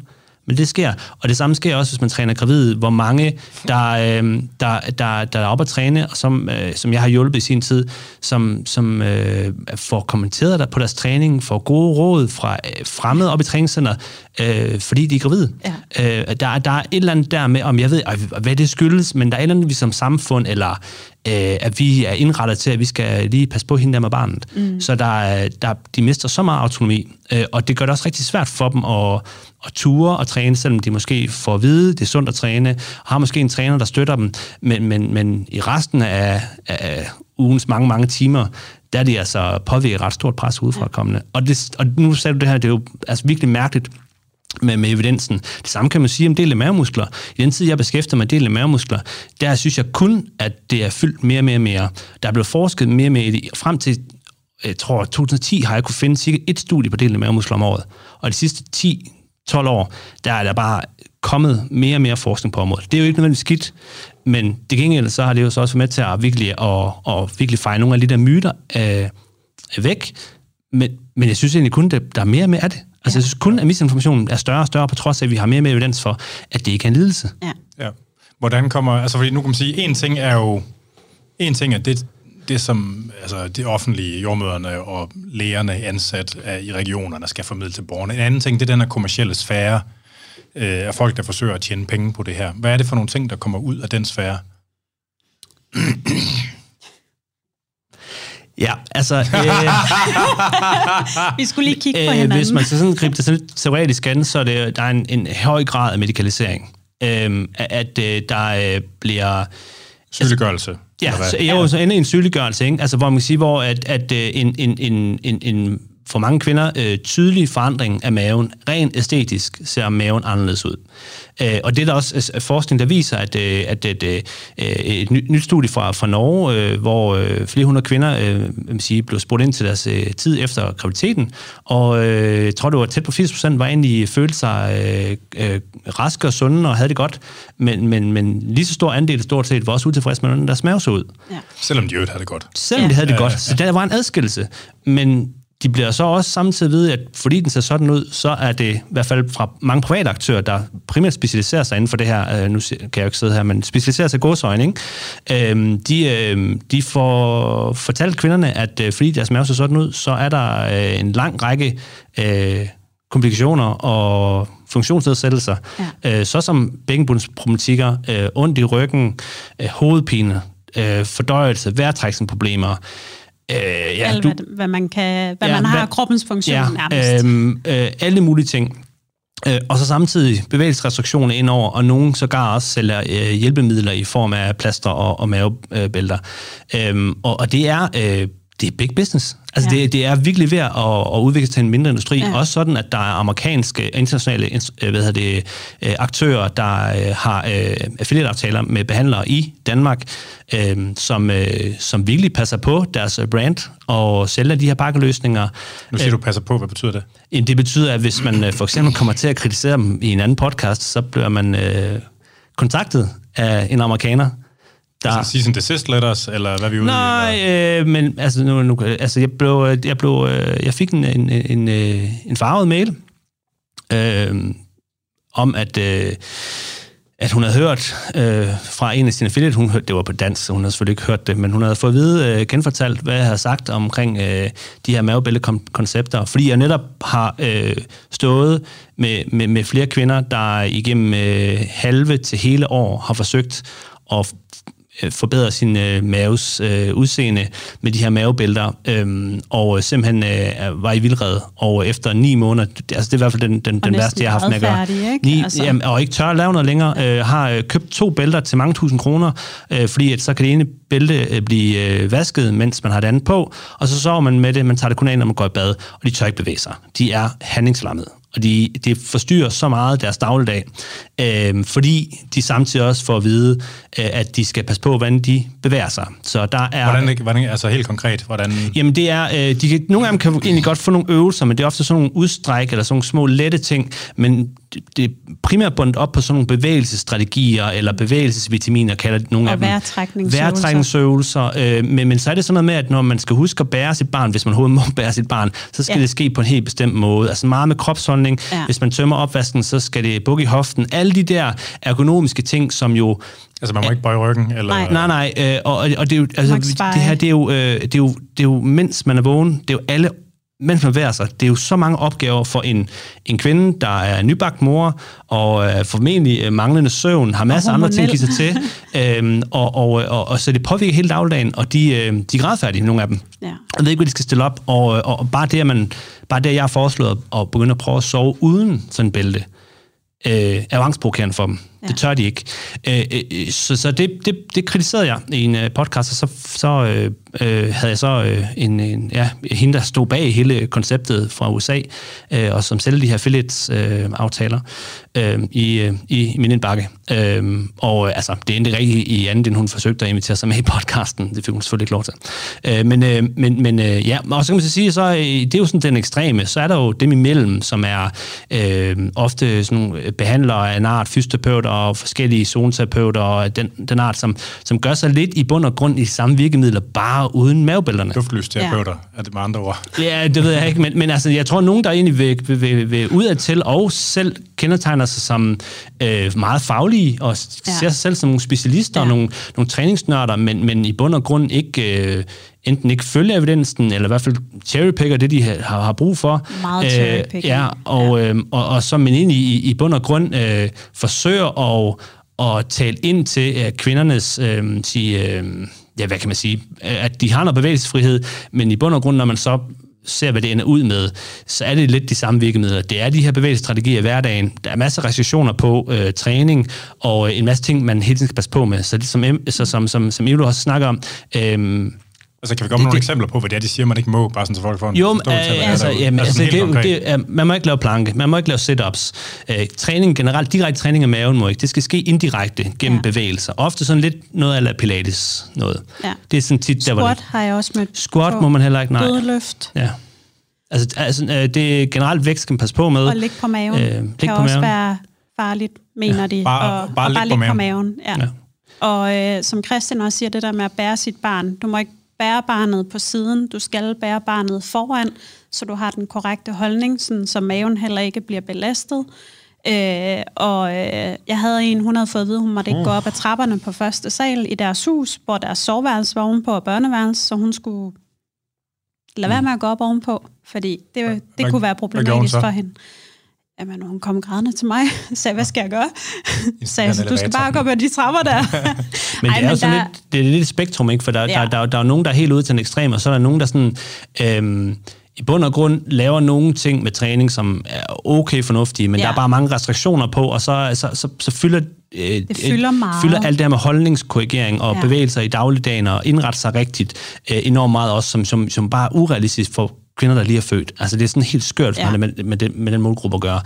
Men det sker. Og det samme sker også, hvis man træner gravid. Hvor mange, der, øh, der, der, der er oppe at træne, og som, øh, som jeg har hjulpet i sin tid, som, som øh, får kommenteret der på deres træning, får gode råd fra øh, fremmede op i træningscenter, øh, fordi de er gravide. Ja. Øh, der, der er et eller andet der med, om jeg ved, hvad det skyldes, men der er et eller andet, vi som samfund, eller øh, at vi er indrettet til, at vi skal lige passe på hende der med barnet. Mm. Så der, der, de mister så meget autonomi, øh, og det gør det også rigtig svært for dem at, at ture og træne, selvom de måske får at vide, det er sundt at træne, og har måske en træner, der støtter dem, men, men, men i resten af, af ugens mange, mange timer, der er de altså påvirket ret stort pres udefra kommende. Og, det, og nu sagde du det her, det er jo altså virkelig mærkeligt, med, med evidensen. Det samme kan man sige om del af mavemuskler. I den tid, jeg beskæftiger mig med del af mavemuskler, der synes jeg kun, at det er fyldt mere og mere og mere. Der er blevet forsket mere og mere i det. Frem til, jeg tror, 2010 har jeg kunne finde cirka et studie på del af mavemuskler om året. Og de sidste 10-12 år, der er der bare kommet mere og mere forskning på området. Det er jo ikke nødvendigvis skidt, men det gengæld så har det jo så også været med til at virkelig, at, at virkelig fejre nogle af de der myter øh, væk. Men, men jeg synes egentlig kun, at der er mere og mere af det. Altså, ja. jeg synes kun, at misinformationen er større og større, på trods af, at vi har mere og mere evidens for, at det ikke er en lidelse. Ja. ja. Hvordan kommer... Altså, fordi nu kan man sige, en ting er jo... En ting er det, det som altså, de offentlige jordmøderne og lægerne ansat af, i regionerne skal formidle til borgerne. En anden ting, det er den her kommercielle sfære øh, af folk, der forsøger at tjene penge på det her. Hvad er det for nogle ting, der kommer ud af den sfære? Ja, altså... Øh, [LAUGHS] Vi skulle lige kigge på hinanden. Hvis man skal sådan gribe det sådan teoretisk an, så er det, der er en, en høj grad af medikalisering. Øh, at øh, der øh, bliver... Sygeliggørelse. Ja, så, jo, så ender en sygeliggørelse, ikke? Altså, hvor man kan sige, hvor at, at øh, en, en, en, en, en for mange kvinder øh, tydelig forandring af maven. Rent æstetisk ser maven anderledes ud. Øh, og det er der også øh, forskning, der viser, at, øh, at, at øh, et nyt, nyt studie fra, fra Norge, øh, hvor øh, flere hundrede kvinder øh, sige, blev spurgt ind til deres øh, tid efter graviditeten, og øh, jeg tror, det var tæt på 80 procent, var egentlig følte sig øh, øh, raske og sunde og havde det godt, men, men, men lige så stor andel stort set var også utilfreds med, hvordan deres mave så ud. Ja. Selvom de jo havde det godt. Selvom ja. de havde det godt. Så der var en adskillelse. Men de bliver så også samtidig ved, at fordi den ser sådan ud, så er det i hvert fald fra mange private aktører, der primært specialiserer sig inden for det her, øh, nu kan jeg jo ikke sidde her, men specialiserer sig i godsøjne, ikke? Øh, de, øh, de får fortalt kvinderne, at øh, fordi deres mave ser sådan ud, så er der øh, en lang række øh, komplikationer og funktionsnedsættelser, ja. øh, så som bækkenbundsproblematikker, øh, ondt i ryggen, øh, hovedpine, øh, fordøjelse, vejrtrækningsproblemer, Øh, ja, Alt, du, hvad, hvad man, kan, hvad ja, man har hvad, kroppens funktion ja, nærmest. Øh, øh, alle mulige ting. Øh, og så samtidig bevægelsesrestriktioner indover, og nogen sågar også sælger øh, hjælpemidler i form af plaster og, og mavebælter. Øhm, og, og det er... Øh, det er big business. Altså, ja. det, det er virkelig ved at, at udvikle til en mindre industri. Ja. Også sådan, at der er amerikanske, internationale øh, hvad det, øh, aktører, der øh, har affiliate-aftaler med behandlere i Danmark, som, som virkelig passer på deres brand og sælger de her pakkeløsninger. Nu siger du passer på, hvad betyder det? Det betyder, at hvis man for eksempel kommer til at kritisere dem i en anden podcast, så bliver man kontaktet af en amerikaner, der... Altså season desist letters, eller hvad vi ude Nej, i? Øh, men altså, nu, nu, altså jeg, blev, jeg, blev, øh, jeg fik en, en, en, øh, en farvet mail øh, om, at, øh, at hun havde hørt øh, fra en af sine affiliate, hun hørte, det var på dansk, så hun havde selvfølgelig ikke hørt det, men hun havde fået at vide, øh, genfortalt, hvad jeg havde sagt omkring øh, de her mavebæltekoncepter, fordi jeg netop har øh, stået med, med, med flere kvinder, der igennem øh, halve til hele år har forsøgt at Øh, forbedre sin øh, maves øh, udseende med de her mavebælter, øh, og simpelthen øh, var i vildred. Og efter ni måneder, det, altså det er i hvert fald den, den, den værste, jeg har haft med at gøre. Færdig, ikke? Ni, altså. jamen, og ikke tør at lave noget længere. Ja. Øh, har øh, købt to bælter til mange tusind kroner, øh, fordi at så kan det ene bælte øh, blive øh, vasket, mens man har det andet på, og så sover man med det, man tager det kun af, når man går i bad, og de tør ikke bevæge sig. De er handlingslammede og de, de forstyrrer så meget deres dagligdag, øh, fordi de samtidig også får at vide, øh, at de skal passe på, hvordan de bevæger sig. Så der er... Hvordan, hvordan altså helt konkret, hvordan... Jamen det er, øh, de kan, nogle af dem kan egentlig godt få nogle øvelser, men det er ofte sådan nogle udstræk eller sådan nogle små lette ting, men det er primært bundet op på sådan nogle bevægelsesstrategier eller bevægelsesvitaminer, kalder det nogle og af dem. Vejrtrækningsøvelser. Vejrtrækningsøvelser. Øh, men, men så er det sådan noget med, at når man skal huske at bære sit barn, hvis man overhovedet må [LAUGHS] bære sit barn, så skal ja. det ske på en helt bestemt måde. Altså meget med kropsholdning. Ja. Hvis man tømmer opvasken, så skal det bukke i hoften. Alle de der ergonomiske ting, som jo Altså, man må ikke bøje ryggen? Eller... Nej, nej, nej. Øh, og, og det, er jo, altså, det her, det er, jo, øh, det, er jo, det er jo, mens man er vågen, det er jo alle mens man værer sig. Det er jo så mange opgaver for en, en kvinde, der er nybagt mor, og øh, formentlig øh, manglende søvn, har masser af andre ting at give sig til, [LAUGHS] øhm, og, og, og, og, så det påvirker hele dagligdagen, og de, øh, de er gradfærdige, nogle af dem. Ja. Jeg ved ikke, hvad de skal stille op, og, og, og bare det, at man, bare det, jeg har foreslået at begynde at prøve at sove uden sådan en bælte, øh, jo angstprovokerende for dem. Ja. Det tør de ikke. Øh, øh, så så det, det, det kritiserede jeg i en øh, podcast, og så, så øh, øh, havde jeg så øh, en, en, ja, hende, der stod bag hele konceptet fra USA, øh, og som sælger de her affiliates-aftaler øh, øh, i, øh, i min indbakke. Øh, og øh, altså, det endte rigtig i anden, end hun forsøgte at invitere sig med i podcasten. Det fik hun selvfølgelig ikke lov til. Øh, men øh, men, men øh, ja, og så kan man så sige, så øh, det er jo sådan den ekstreme. Så er der jo dem imellem, som er øh, ofte sådan nogle behandlere af en art, fysioterapeuter og forskellige zoneterapeuter og den, den art, som, som gør sig lidt i bund og grund i samme virkemidler, bare bare uden mavebælterne. Duftløsterapeuter, ja. er det med andre ord? Ja, det ved jeg ikke, men, men altså, jeg tror, nogen, der egentlig vil, vil, vil, vil udad til og selv kendetegner sig som øh, meget faglige og ja. ser sig selv som nogle specialister ja. og nogle, nogle træningsnørder, men, men i bund og grund ikke... Øh, enten ikke følger evidensen, eller i hvert fald cherrypicker det, de har, har brug for. Meget øh, ja, og, ja. Øh, og, og så men egentlig i, i bund og grund øh, forsøger at, at tale ind til øh, kvindernes øh, sige, øh, ja, hvad kan man sige, at de har noget bevægelsesfrihed, men i bund og grund, når man så ser, hvad det ender ud med, så er det lidt de samme virkemidler. Det er de her bevægelsesstrategier i hverdagen. Der er masser af restriktioner på øh, træning, og øh, en masse ting, man hele tiden skal passe på med. Så det, som, så, som, som, som Ivo også snakker om, øh, Altså, kan vi komme med nogle det, eksempler på, hvad det er, de siger, man ikke må, bare sådan, så folk får en jo, forståelse øh, altså, jamen, altså, altså, det, det, er, man må ikke lave planke, man må ikke lave sit-ups. Øh, træning generelt, direkte træning af maven må ikke. Det skal ske indirekte gennem ja. bevægelser. Ofte sådan lidt noget af pilates noget. Ja. Det er sådan tit, der, Squat det, har jeg også mødt Squat må man heller ikke, nej. Dødløft. Ja. Altså, altså øh, det er generelt vægt, skal man passe på med. Og ligge på maven. Øh, kan på også maven. være farligt, mener ja. de. Bare, og, bare, og bare ligge på maven. På maven. Ja. ja. Og øh, som Christian også siger, det der med at bære sit barn. Du må ikke bære barnet på siden, du skal bære barnet foran, så du har den korrekte holdning, sådan, så maven heller ikke bliver belastet. Øh, og øh, jeg havde en, hun havde fået at vide, hun måtte ikke oh. gå op ad trapperne på første sal i deres hus, hvor deres soveværelse var ovenpå og børneværelse, så hun skulle lade være mm. med at gå op ovenpå, fordi det, det hvad, kunne være problematisk for hende. Jamen, hun kom grædende til mig og [LAUGHS] sagde, hvad skal jeg gøre? Så jeg du skal bare gå på de trapper der. [LAUGHS] men det er [LAUGHS] jo sådan der... lidt, det er lidt et spektrum, ikke? For der, ja. der, der, der, der er nogen, der er helt ude til en ekstrem, og så er der nogen, der sådan, øhm, i bund og grund laver nogle ting med træning, som er okay fornuftige, men ja. der er bare mange restriktioner på, og så, så, så, så fylder øh, det fylder, meget. fylder alt det her med holdningskorrigering og ja. bevægelser i dagligdagen og indrette sig rigtigt øh, enormt meget også, som, som, som bare er urealistisk for kvinder, der lige er født. Altså det er sådan helt skørt ja. med, med, det, med den målgruppe at gøre.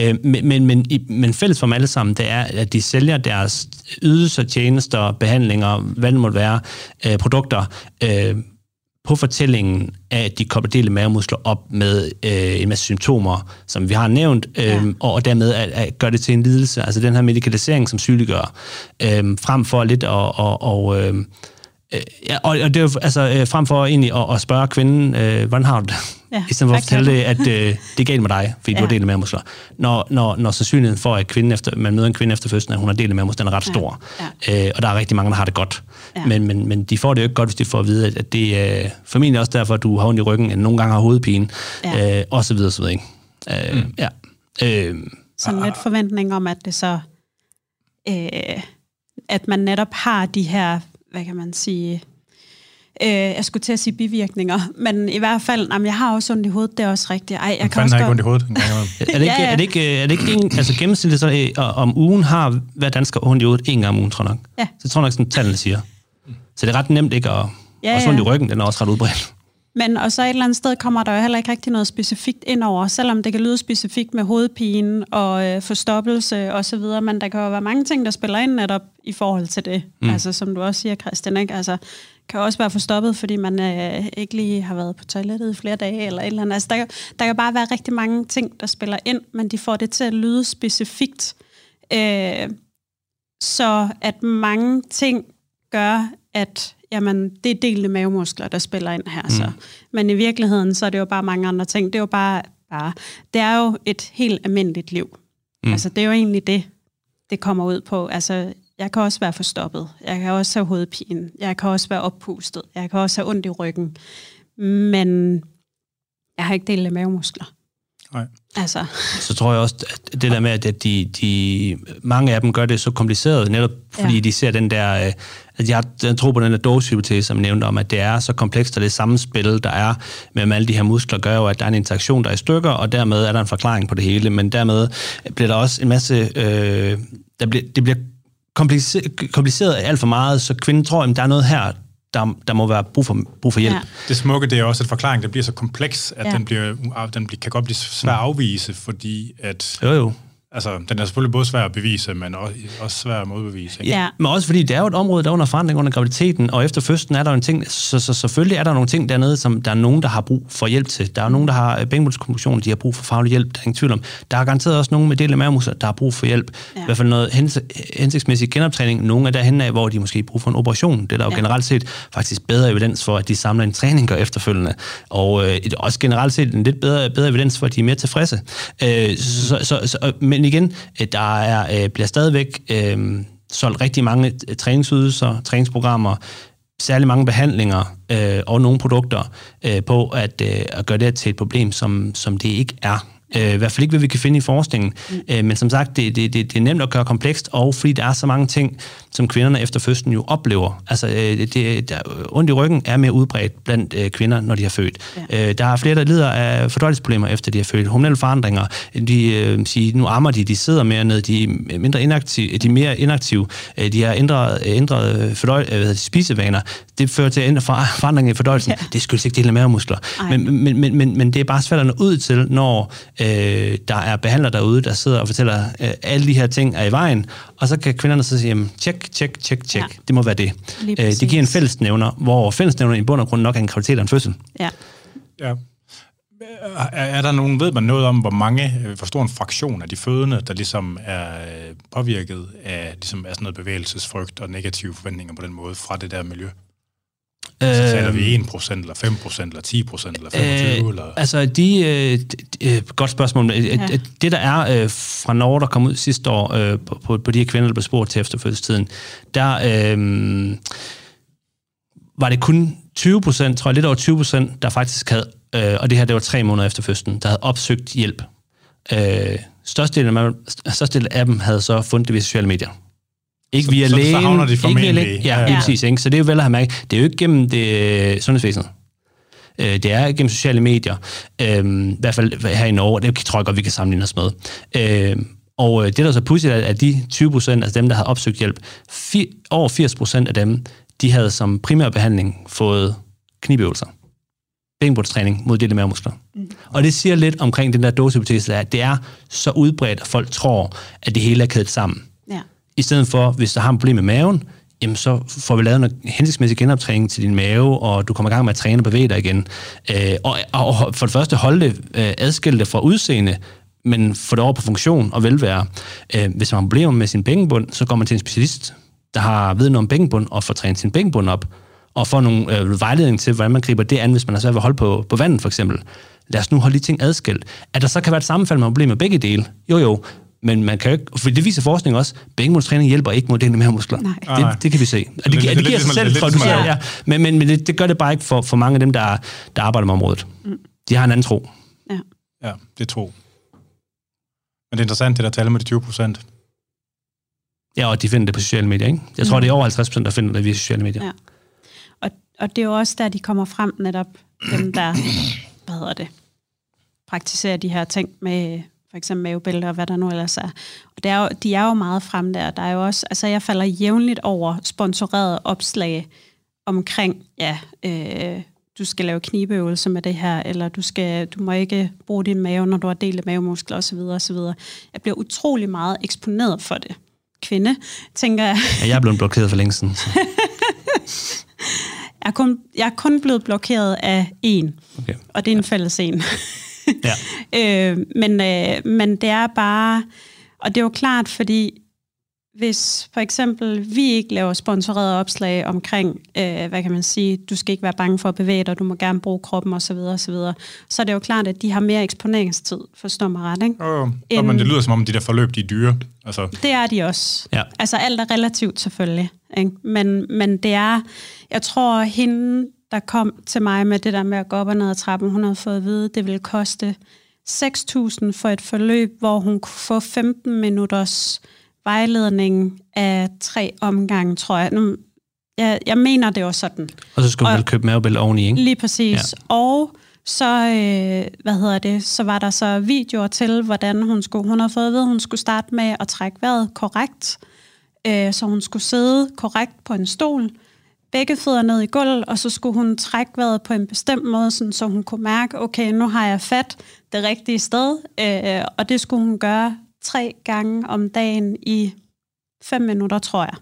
Øh, men, men, men, men fælles for dem alle sammen, det er, at de sælger deres ydelser, tjenester, behandlinger, hvad det måtte være, øh, produkter, øh, på fortællingen af, at de kobler dele mavemuskler op med øh, en masse symptomer, som vi har nævnt, øh, ja. og, og dermed at, at gøre det til en lidelse. Altså den her medikalisering, som sygeliggør, øh, frem for lidt at... Og, og, øh, Øh, ja, og, og det er jo altså, øh, frem for egentlig at, at spørge kvinden, øh, hvordan har du det? Ja, I stedet for at fortælle det, at øh, det er galt med dig, fordi ja. du har delt med muskler. Når, når, når sandsynligheden for, at kvinden efter, man møder en kvinde efter fødslen, at hun har delt med muskler, den er ret stor. Ja. Ja. Øh, og der er rigtig mange, der har det godt. Ja. Men, men, men de får det jo ikke godt, hvis de får at vide, at det er øh, formentlig også derfor, at du har ondt i ryggen, end nogle gange har hovedpine, ja. øh, og så videre, så videre. Ikke? Øh, mm. ja. øh, Sådan lidt forventning om, at det så... Øh, at man netop har de her hvad kan man sige, øh, jeg skulle til at sige bivirkninger, men i hvert fald, jamen, jeg har også ondt i hovedet, det er også rigtigt. Ej, jeg kan også ikke ondt i hovedet? [LAUGHS] er det ikke, ja, ja. er det ikke, er det ikke en, altså gennemsnitligt så, øh, om ugen har hver dansker ondt i hovedet en gang om ugen, tror jeg nok. Ja. Så jeg tror nok, sådan tallene siger. Så det er ret nemt ikke at... Ja, også ondt i ryggen, den er også ret udbredt. Men og så et eller andet sted kommer der jo heller ikke rigtig noget specifikt ind over, selvom det kan lyde specifikt med hovedpine og øh, forstoppelse og så videre, men der kan jo være mange ting, der spiller ind netop i forhold til det. Mm. Altså som du også siger, Christian, ikke? Altså, kan også være forstoppet, fordi man øh, ikke lige har været på toilettet i flere dage eller et eller andet. Altså, der, der kan bare være rigtig mange ting, der spiller ind, men de får det til at lyde specifikt. Øh, så at mange ting gør, at jamen, det er delte mavemuskler, der spiller ind her. Mm. Så. Men i virkeligheden, så er det jo bare mange andre ting. Det er jo bare, bare det er jo et helt almindeligt liv. Mm. Altså, det er jo egentlig det, det kommer ud på. Altså, jeg kan også være forstoppet. Jeg kan også have hovedpine. Jeg kan også være oppustet. Jeg kan også have ondt i ryggen. Men jeg har ikke delt mavemuskler. Nej. Altså. Så tror jeg også, at det der med, at de, de, mange af dem gør det så kompliceret, netop fordi ja. de ser den der, øh, at jeg, jeg tror på den der dåsehypotese, som jeg nævnte om, at det er så komplekst, og det samspil, der er mellem alle de her muskler, gør jo, at der er en interaktion, der er i stykker, og dermed er der en forklaring på det hele, men dermed bliver der også en masse, øh, der bliver, det bliver kompliceret, kompliceret alt for meget, så kvinden tror, at der er noget her, der, der må være brug for, brug for hjælp. Ja. Det smukke, det er også, at forklaringen der bliver så kompleks, at ja. den, bliver, den kan godt blive svær at afvise, fordi at... Jo, jo. Altså, den er selvfølgelig både svær at bevise, men også, også svær at modbevise. Ikke? Ja, men også fordi det er jo et område, der er under forandring under graviditeten, og efter fødslen er der jo en ting, så, så selvfølgelig er der nogle ting dernede, som der er nogen, der har brug for hjælp til. Der er nogen, der har bænkbundskommunikation, de har brug for faglig hjælp, der er ingen tvivl om. Der er garanteret også nogen med del af mavemusser, der har brug for hjælp. Ja. I hvert fald noget hensigtsmæssig genoptræning. Nogle er derhen af, hvor de måske har brug for en operation. Det er der jo ja. generelt set faktisk bedre evidens for, at de samler en træning gør efterfølgende. Og øh, også generelt set en lidt bedre, bedre evidens for, at de er mere tilfredse. Øh, så, så, så, men igen, øh, der er, øh, bliver stadigvæk øh, solgt rigtig mange øh, træningsydelser, træningsprogrammer, særlig mange behandlinger øh, og nogle produkter øh, på at, øh, at gøre det til et problem, som, som det ikke er. Øh, I hvert fald ikke, hvad vi kan finde i forskningen. Mm. Øh, men som sagt, det, det, det, det er nemt at gøre komplekst, og fordi der er så mange ting, som kvinderne efter fødslen jo oplever. Altså, øh, det, der, ondt i ryggen er mere udbredt blandt øh, kvinder, når de har født. Ja. Øh, der er flere, der lider af fordøjelsesproblemer efter de har født. Hormonelle forandringer. De øh, siger, nu ammer de, de sidder mere ned, de er mindre inaktive, de er mere inaktive, øh, de har ændret, ændret fordøj, øh, spisevaner. Det fører til at forandringer i fordøjelsen. Ja. Det skyldes ikke dele mavemuskler. Men, men, men, men, men det er bare svært at nå ud til, når øh, der er behandlere derude, der sidder og fortæller, øh, alle de her ting er i vejen, og så kan kvinderne så sige, jamen, tjek, tjek, tjek, tjek, ja. det må være det. Øh, det giver en fællesnævner, hvor fællesnævner i bund og grund nok er en graviditet og en fødsel. Ja. ja. Er, er der nogen, ved man noget om, hvor mange, øh, hvor stor en fraktion af de fødende, der ligesom er øh, påvirket af, ligesom af sådan noget bevægelsesfrygt og negative forventninger på den måde fra det der miljø? Så taler vi 1% eller 5% eller 10% eller 25%? Øh, eller? Altså, de, øh, øh, godt spørgsmål. Øh, ja. Det, der er øh, fra Norge, der kom ud sidste år øh, på, på de her kvinder, der blev spurgt til efterfødselstiden, der øh, var det kun 20 procent, tror jeg, lidt over 20 procent, der faktisk havde, øh, og det her, det var tre måneder efter fødslen, der havde opsøgt hjælp. Øh, størstedelen af, størstedelen af dem havde så fundet det ved sociale medier. Ikke via så, lægen. Så havner de formentlig. Ikke via lægen. Ja, ja, ja. præcis. Ikke? Så det er jo vel at have mærket. Det er jo ikke gennem det sundhedsvæsenet. Øh, det er gennem sociale medier, øh, i hvert fald her i Norge, det tror jeg godt, vi kan sammenligne os med. Øh, og det, der så pudsigt, er, at de 20 procent, altså dem, der havde opsøgt hjælp, over 80 procent af dem, de havde som primær behandling fået knibøvelser. Bækkenbundstræning mod dele mavemuskler. Mm. Og det siger lidt omkring den der dåsehypotese, at det er så udbredt, at folk tror, at det hele er kædet sammen. I stedet for, hvis der har et problem med maven, jamen så får vi lavet en hensigtsmæssig genoptræning til din mave, og du kommer i gang med at træne og bevæge dig igen. Øh, og, og for det første holde det øh, det fra udseende, men få det over på funktion og velvære. Øh, hvis man har problemer med sin bækkenbund, så går man til en specialist, der har viden om bækkenbund, og får trænet sin bækkenbund op, og får nogle øh, vejledning til, hvordan man griber det an, hvis man er svært ved at holde på, på vandet, for eksempel. Lad os nu holde de ting adskilt. At der så kan være et sammenfald med problemer med begge dele, jo jo, men man kan jo ikke, for det viser forskning også, bækkenbundstræning hjælper ikke mod det med muskler. Nej. Det, det kan vi se. Og det, det, det, det giver sig selv, tror du siger, ja. Men, men, men det, det gør det bare ikke for, for mange af dem, der, der arbejder med området. Mm. De har en anden tro. Ja, ja det er tro. Men det er interessant, det der taler med de 20 procent. Ja, og de finder det på sociale medier, ikke? Jeg tror, mm. det er over 50 procent, der finder det via sociale medier. Ja. Og, og det er jo også der, de kommer frem netop, dem der, hvad hedder det, praktiserer de her ting med for eksempel mavebælter og hvad der nu ellers er. Og det er jo, de er jo meget frem der. Der er jo også, altså jeg falder jævnligt over sponsoreret opslag omkring, ja, øh, du skal lave knibeøvelser med det her, eller du, skal, du må ikke bruge din mave, når du har delt mavemuskler osv. osv. Jeg bliver utrolig meget eksponeret for det. Kvinde, tænker jeg. Ja, jeg er blevet blokeret for længe siden. [LAUGHS] jeg, er kun, jeg er kun blevet blokeret af en, okay. og det er en fælles en. [LAUGHS] ja. øh, men, øh, men det er bare, og det er jo klart, fordi hvis for eksempel vi ikke laver sponsoreret opslag omkring, øh, hvad kan man sige, du skal ikke være bange for at bevæge dig, du må gerne bruge kroppen osv., osv., så er det jo klart, at de har mere eksponeringstid, forstår mig ret, ikke? Oh, end, men det lyder som om, de der forløb, de er dyre. Altså. Det er de også. Ja. Altså alt er relativt selvfølgelig, ikke? Men, men det er, jeg tror, hende, der kom til mig med det der med at gå op og ned ad trappen, hun havde fået at vide, at det ville koste 6.000 for et forløb, hvor hun kunne få 15 minutters vejledning af tre omgange, tror jeg. Nu, jeg, jeg mener, det var sådan. Og så skulle du vel købe mavebælte oveni, ikke? Lige præcis. Ja. Og så, øh, hvad hedder det, så var der så videoer til, hvordan hun skulle, hun havde fået at vide, at hun skulle starte med at trække vejret korrekt, øh, så hun skulle sidde korrekt på en stol, begge fødder ned i gulvet, og så skulle hun trække vejret på en bestemt måde, sådan, så hun kunne mærke, okay, nu har jeg fat det rigtige sted, øh, og det skulle hun gøre tre gange om dagen i fem minutter, tror jeg.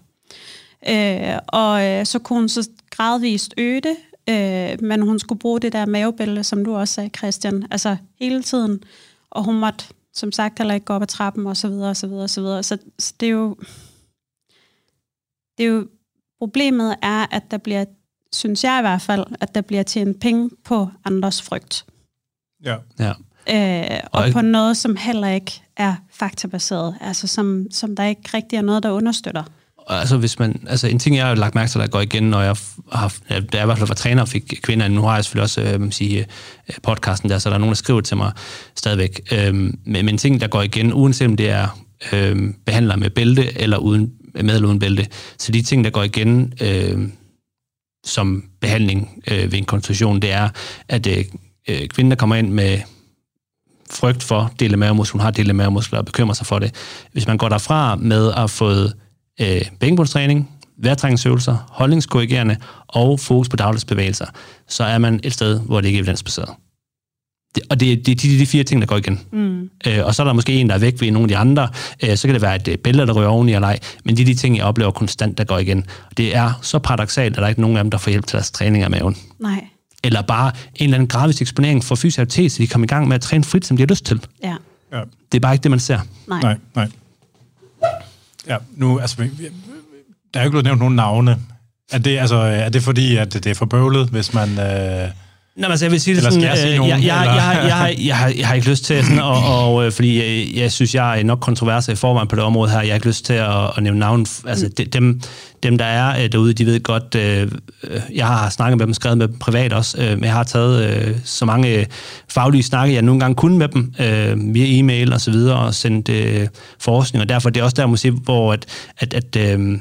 Øh, og øh, så kunne hun så gradvist øge det, øh, men hun skulle bruge det der mavebælte, som du også sagde, Christian, altså hele tiden. Og hun måtte, som sagt, heller ikke gå op ad trappen, og så videre, og så videre, og så videre. Så, så det er jo... Det er jo... Problemet er, at der bliver, synes jeg i hvert fald, at der bliver tjent penge på andres frygt. Ja. ja. Øh, og, og på noget, som heller ikke er faktabaseret, altså som, som der ikke rigtig er noget, der understøtter. Altså, hvis man, altså en ting, jeg har lagt mærke til, der går igen, når jeg har, da jeg i hvert fald var træner og fik kvinder, nu har jeg selvfølgelig også øh, sige, øh, podcasten der, så der er nogen, der skriver til mig stadigvæk. Øh, men, men en ting, der går igen, uanset om det er øh, behandler med bælte eller uden, med eller uden bælte, så de ting, der går igen øh, som behandling øh, ved en konsultation, det er, at øh, øh kvinden, der kommer ind med frygt for dele mavemuskler, hun har dele mavemuskler og bekymrer sig for det. Hvis man går derfra med at have fået øh, bækkenbundstræning, vejrtrækningsøvelser, holdningskorrigerende og fokus på dagligsbevægelser, så er man et sted, hvor det ikke er evidensbaseret. Det, og det, det er de, de fire ting, der går igen. Mm. Øh, og så er der måske en, der er væk ved nogle af de andre. Øh, så kan det være et bælte, der ryger oveni eller ej. Men det er de ting, jeg oplever konstant, der går igen. Det er så paradoxalt, at der er ikke nogen af dem, der får hjælp til deres træning af maven. Nej eller bare en eller anden gradvis eksponering for fysioterapeut, så de kommer i gang med at træne frit, som de har lyst til. Ja. ja. Det er bare ikke det, man ser. Nej. Nej, nej. Ja, nu, altså, der er jo ikke blevet nævnt nogen navne. Er det, altså, er det fordi, at det er for bøvlet, hvis man... Øh Nej, altså, jeg vil sige det sådan, jeg, sige nogen, jeg, jeg, jeg, jeg, jeg, jeg, har, jeg har ikke lyst til sådan, og, [CLEARS THROAT] og, øh, fordi jeg, jeg synes, jeg er nok kontroverser i forvejen på det område her. Jeg har ikke lyst til at, at nævne navn. Altså, de, dem, dem, der er øh, derude, de ved godt, øh, jeg har snakket med dem, skrevet med dem privat også, øh, men jeg har taget øh, så mange faglige snakke, jeg nogle gange kunne med dem, øh, via e-mail og så videre, og sendt øh, forskning, og derfor det er også der, måske, hvor at, at, at øh,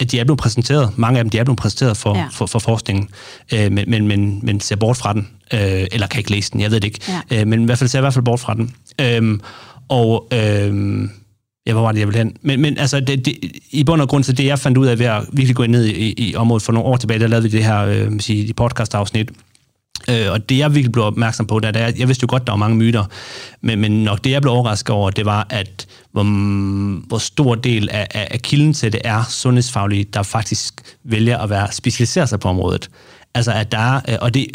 at de er blevet præsenteret, mange af dem, de er blevet præsenteret for, ja. for, for forskningen, øh, men, men, men, men ser bort fra den, øh, eller kan ikke læse den, jeg ved det ikke, ja. øh, men i hvert fald ser i hvert fald bort fra den. Øh, og øh, ja, hvor var det, jeg ville hen? Men, men altså, det, det, i bund og grund til det, jeg fandt ud af ved at virkelig gå ned i, i området for nogle år tilbage, der lavede vi det her øh, sige, podcast-afsnit, Øh, og det, jeg virkelig blev opmærksom på, det er, jeg vidste jo godt, der var mange myter, men, men nok det, jeg blev overrasket over, det var, at hvor, hvor stor del af, af, af kilden til det er sundhedsfaglige, der faktisk vælger at være specialisere sig på området. Altså, at der er, øh, og det,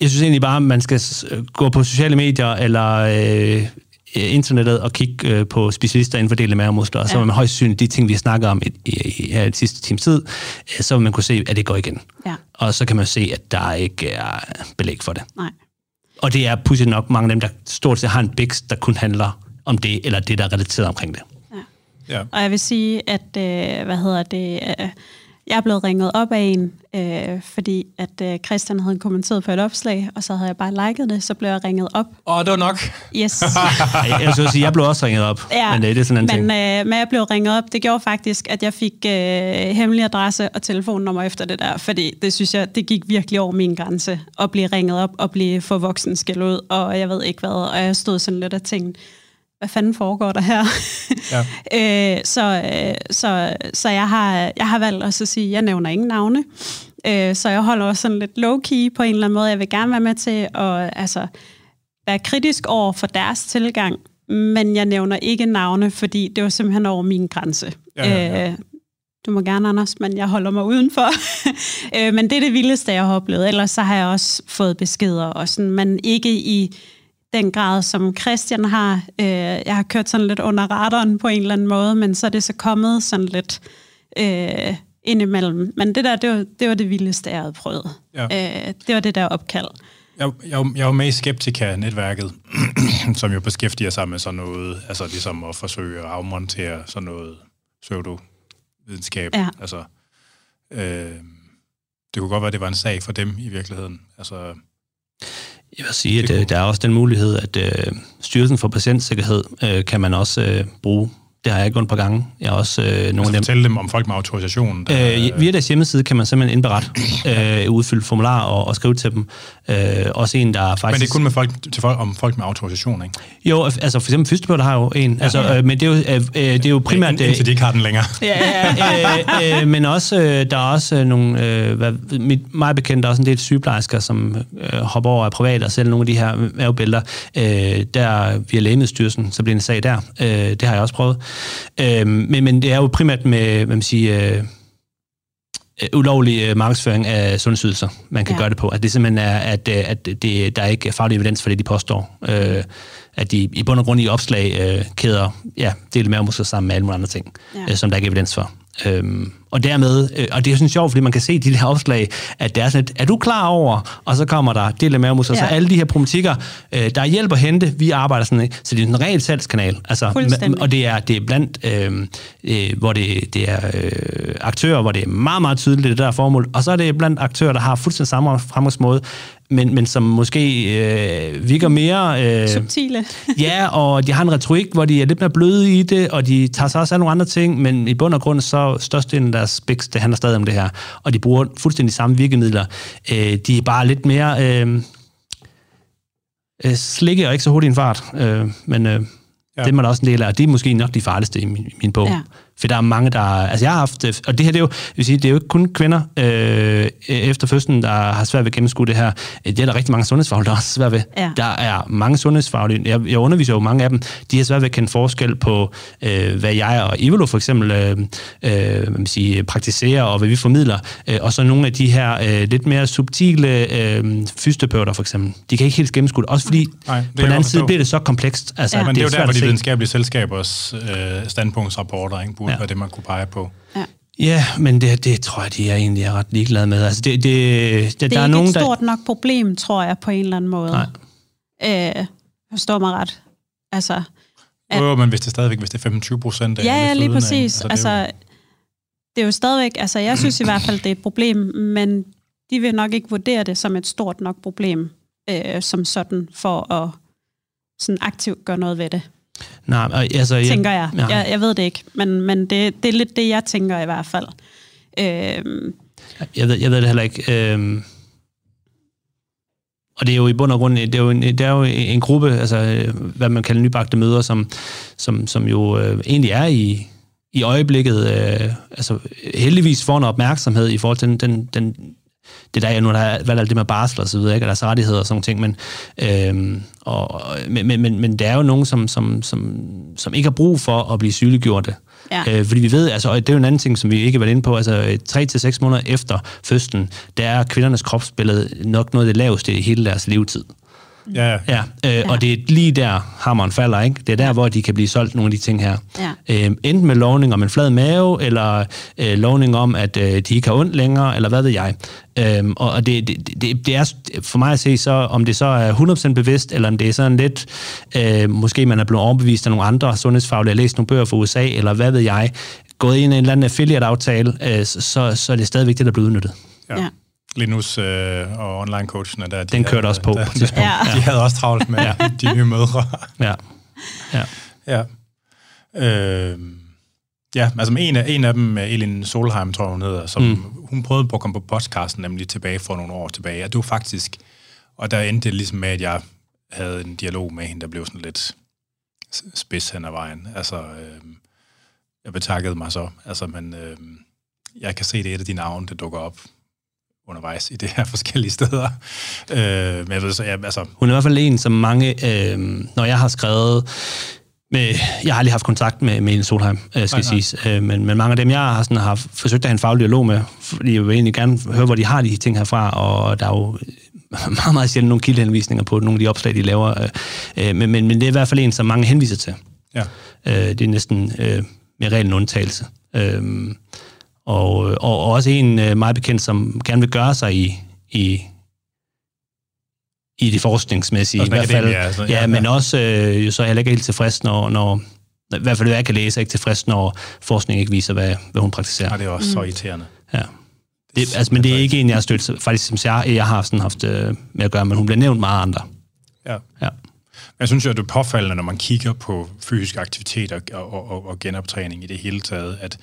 jeg synes egentlig bare, at man skal øh, gå på sociale medier eller øh, internettet og kigge øh, på specialister inden for del af mavemuskler, og så ja. vil man højst synligt de ting, vi har snakket om i, i, her i sidste times tid, øh, så vil man kunne se, at det går igen. Ja. Og så kan man se, at der ikke er belæg for det. Nej. Og det er pludselig nok mange af dem, der stort set har en bix, der kun handler om det, eller det, der er relateret omkring det. Ja. ja. Og jeg vil sige, at, øh, hvad hedder det... Øh, jeg er blevet ringet op af en, øh, fordi at øh, Christian havde kommenteret på et opslag, og så havde jeg bare liket det, så blev jeg ringet op. Åh, oh, det var nok. Yes. [LAUGHS] jeg skulle sige, jeg blev også ringet op, ja, men det, det er sådan en men, ting. Øh, men jeg blev ringet op, det gjorde faktisk, at jeg fik øh, hemmelig adresse og telefonnummer efter det der, fordi det synes jeg, det gik virkelig over min grænse, at blive ringet op og blive for voksen skæld ud, og jeg ved ikke hvad, og jeg stod sådan lidt og tænkte, hvad fanden foregår der her? Ja. [LAUGHS] øh, så, øh, så, så jeg har, jeg har valgt også at sige, at jeg nævner ingen navne. Øh, så jeg holder også sådan lidt low-key på en eller anden måde. Jeg vil gerne være med til at altså, være kritisk over for deres tilgang, men jeg nævner ikke navne, fordi det var simpelthen over min grænse. Ja, ja, ja. Øh, du må gerne, Anders, men jeg holder mig udenfor. [LAUGHS] øh, men det er det vildeste, jeg har oplevet. Ellers så har jeg også fået beskeder, og sådan, men ikke i den grad, som Christian har. Øh, jeg har kørt sådan lidt under radaren på en eller anden måde, men så er det så kommet sådan lidt øh, indimellem. Men det der, det var det, var det vildeste, jeg havde prøvet. Ja. Øh, det var det der opkald. Jeg, jeg, jeg var med i Skeptika-netværket, [CLEARS THROAT] som jo beskæftiger sig med sådan noget, altså ligesom at forsøge at afmontere sådan noget pseudo-videnskab. Ja. Altså, øh, det kunne godt være, at det var en sag for dem i virkeligheden. Altså, jeg vil sige, at øh, der er også den mulighed, at øh, Styrelsen for Patientsikkerhed øh, kan man også øh, bruge det har jeg gjort et par gange. Jeg har også øh, nogle altså, af dem... fortælle dem om folk med autorisation? Der, øh, via deres hjemmeside kan man simpelthen indberette, øh, udfylde formular og, og skrive til dem. Øh, også en, der faktisk... Men det er kun med folk, til folk, om folk med autorisation, ikke? Jo, altså for eksempel fysioterapeuter har jo en. Ja, altså, ja. Øh, men det er jo, øh, øh det er jo primært... Ja, indtil de ikke har den længere. [LAUGHS] ja, øh, øh, men også, øh, der er også øh, nogle... Øh, hvad, mit, meget bekendt, der er også en del sygeplejersker, som øh, hopper over af privat og sælger nogle af de her mavebælter. Øh, der via Lægemiddelstyrelsen, så bliver en sag der. Øh, det har jeg også prøvet. Øh, men, men det er jo primært med, hvad man siger, øh, øh, ulovlig øh, markedsføring af sundhedsydelser, man kan ja. gøre det på. At det simpelthen er, at, øh, at det, der er ikke faglig evidens for det, de påstår. Øh, at de i bund og grund i opslag øh, kæder ja, dele mavemuskler sammen med alle mulige andre ting, ja. øh, som der ikke er evidens for. Øhm, og dermed, øh, og det er sådan sjovt, fordi man kan se i de der opslag, at det er sådan et, er du klar over? Og så kommer der del af mavemuskler, ja. så alle de her problematikker, øh, der er hjælp at hente, vi arbejder sådan, ikke? så det er en reel salgskanal. Altså, og det er, det er blandt, øh, øh, hvor det, det er øh, aktører, hvor det er meget, meget tydeligt, det der formål, og så er det blandt aktører, der har fuldstændig samme fremgangsmåde, men, men som måske øh, virker mere... Øh, Subtile. [LAUGHS] ja, og de har en retorik, hvor de er lidt mere bløde i det, og de tager sig også af nogle andre ting, men i bund og grund, så størstedelen af deres spiks, det handler stadig om det her. Og de bruger fuldstændig samme virkemidler. Øh, de er bare lidt mere... Øh, øh, slikke og ikke så hurtigt en fart, øh, men øh, ja. det er man også en del af, og det er måske nok de farligste i min, min bog. Ja. For der er mange, der... Altså jeg har haft... Og det her, det er jo, jeg vil sige, det er jo ikke kun kvinder øh, efter fødslen, der har svært ved at gennemskue det her. Det gælder rigtig mange sundhedsfaglige, der har svært ved. Ja. Der er mange sundhedsfaglige... Jeg, jeg underviser jo mange af dem. De har svært ved at kende forskel på, øh, hvad jeg og Ivalo for eksempel øh, øh, man sige, praktiserer, og hvad vi formidler. Øh, og så nogle af de her øh, lidt mere subtile øh, fysioterapeuter for eksempel. De kan ikke helt gennemskue det. Også fordi Nej, det på den anden side bliver det så komplekst. Altså, ja. Men det er jo der, hvor de videnskabelige selskabers øh, standpunktsrapporter ikke, burde ja. være det, man kunne pege på. Ja. Ja, men det, det tror jeg, de er egentlig er ret ligeglade med. Altså, det, det, det, det der er, er ikke nogen, et stort der... nok problem, tror jeg, på en eller anden måde. Nej. Øh, forstår mig ret. Altså, at... Jo, men hvis det stadigvæk hvis det er 25 procent af Ja, ja, lige præcis. Altså, det, er jo... altså, det er jo stadigvæk... Altså, jeg synes i hvert fald, det er et problem, men de vil nok ikke vurdere det som et stort nok problem, øh, som sådan, for at sådan aktivt gøre noget ved det. Nej, altså... Jeg, tænker jeg. Ja. Jeg, jeg ved det ikke, men, men det, det er lidt det, jeg tænker i hvert fald. Øhm, Jeg ved, jeg ved det heller ikke. Øhm, og det er jo i bund og grund, det er jo en, det er jo en gruppe, altså hvad man kalder nybagte møder, som, som, som jo øh, egentlig er i, i øjeblikket, øh, altså heldigvis får en opmærksomhed i forhold til den, den, den det der er nu, der er hvad er det med barsel og så videre, ikke? og deres rettigheder og sådan ting, men, øhm, og, men, men, men, men det er jo nogen, som, som, som, som ikke har brug for at blive sygeliggjorte. Ja. Øh, fordi vi ved, altså, og det er jo en anden ting, som vi ikke har været inde på, altså 3 til seks måneder efter fødslen, der er kvindernes kropsbillede nok noget af det laveste i hele deres levetid. Ja, ja. Ja, øh, ja. og det er lige der, hammeren falder, ikke? Det er der, ja. hvor de kan blive solgt nogle af de ting her. Ja. Øh, enten med lovning om en flad mave, eller øh, lovning om, at øh, de ikke har ondt længere, eller hvad ved jeg. Øh, og det, det, det, det er for mig at se, så, om det så er 100% bevidst, eller om det er sådan lidt, øh, måske man er blevet overbevist af nogle andre sundhedsfaglige, har læst nogle bøger fra USA, eller hvad ved jeg, gået ind i en eller anden affiliate-aftale, øh, så, så er det stadigvæk det, der bliver udnyttet. Ja. ja. Linus øh, og online-coachene der. De Den kørte også på der, på tidspunkt. [LAUGHS] Ja. De havde også travlt med ja. de nye mødre. Ja. ja. Ja. Øh, ja, altså en af, en af dem, Elin Solheim, tror jeg, hun hedder, som mm. hun prøvede på at komme på podcasten, nemlig tilbage for nogle år tilbage. Og det var faktisk, og der endte det ligesom med, at jeg havde en dialog med hende, der blev sådan lidt spids hen ad vejen. Altså, øh, jeg betakkede mig så. Altså, men øh, jeg kan se, det er et af de navne, der dukker op undervejs i det her [LAUGHS] forskellige steder. Øh, men jeg ved så, ja, altså... Hun er i hvert fald en, som mange, øh, når jeg har skrevet med, jeg har aldrig haft kontakt med, med Ellen Solheim, øh, skal nej, nej. Øh, men, men mange af dem, jeg har, sådan, har forsøgt at have en faglig dialog med, fordi jeg vil egentlig gerne høre, hvor de har de ting herfra, og der er jo [LAUGHS] meget, meget sjældent nogle kildehenvisninger på nogle af de opslag, de laver. Øh, men, men, men det er i hvert fald en, som mange henviser til. Ja. Øh, det er næsten øh, med regel en undtagelse. Øh, og, og, og også en øh, meget bekendt, som gerne vil gøre sig i, i, i det forskningsmæssige. I hvert fald, altså, ja, ja, men også øh, jo så er jeg ikke helt tilfreds, når, når i hvert fald, jeg kan læse, ikke tilfreds, når forskning ikke viser, hvad, hvad hun praktiserer. Ja, det er også mm. så irriterende. Ja. Det, altså, men det er ikke en, jeg har stødt, faktisk, som jeg, jeg har sådan haft øh, med at gøre, men hun bliver nævnt meget andre. Ja. ja. Jeg synes jo, at det er påfaldende, når man kigger på fysisk aktivitet og, og, og, og genoptræning i det hele taget, at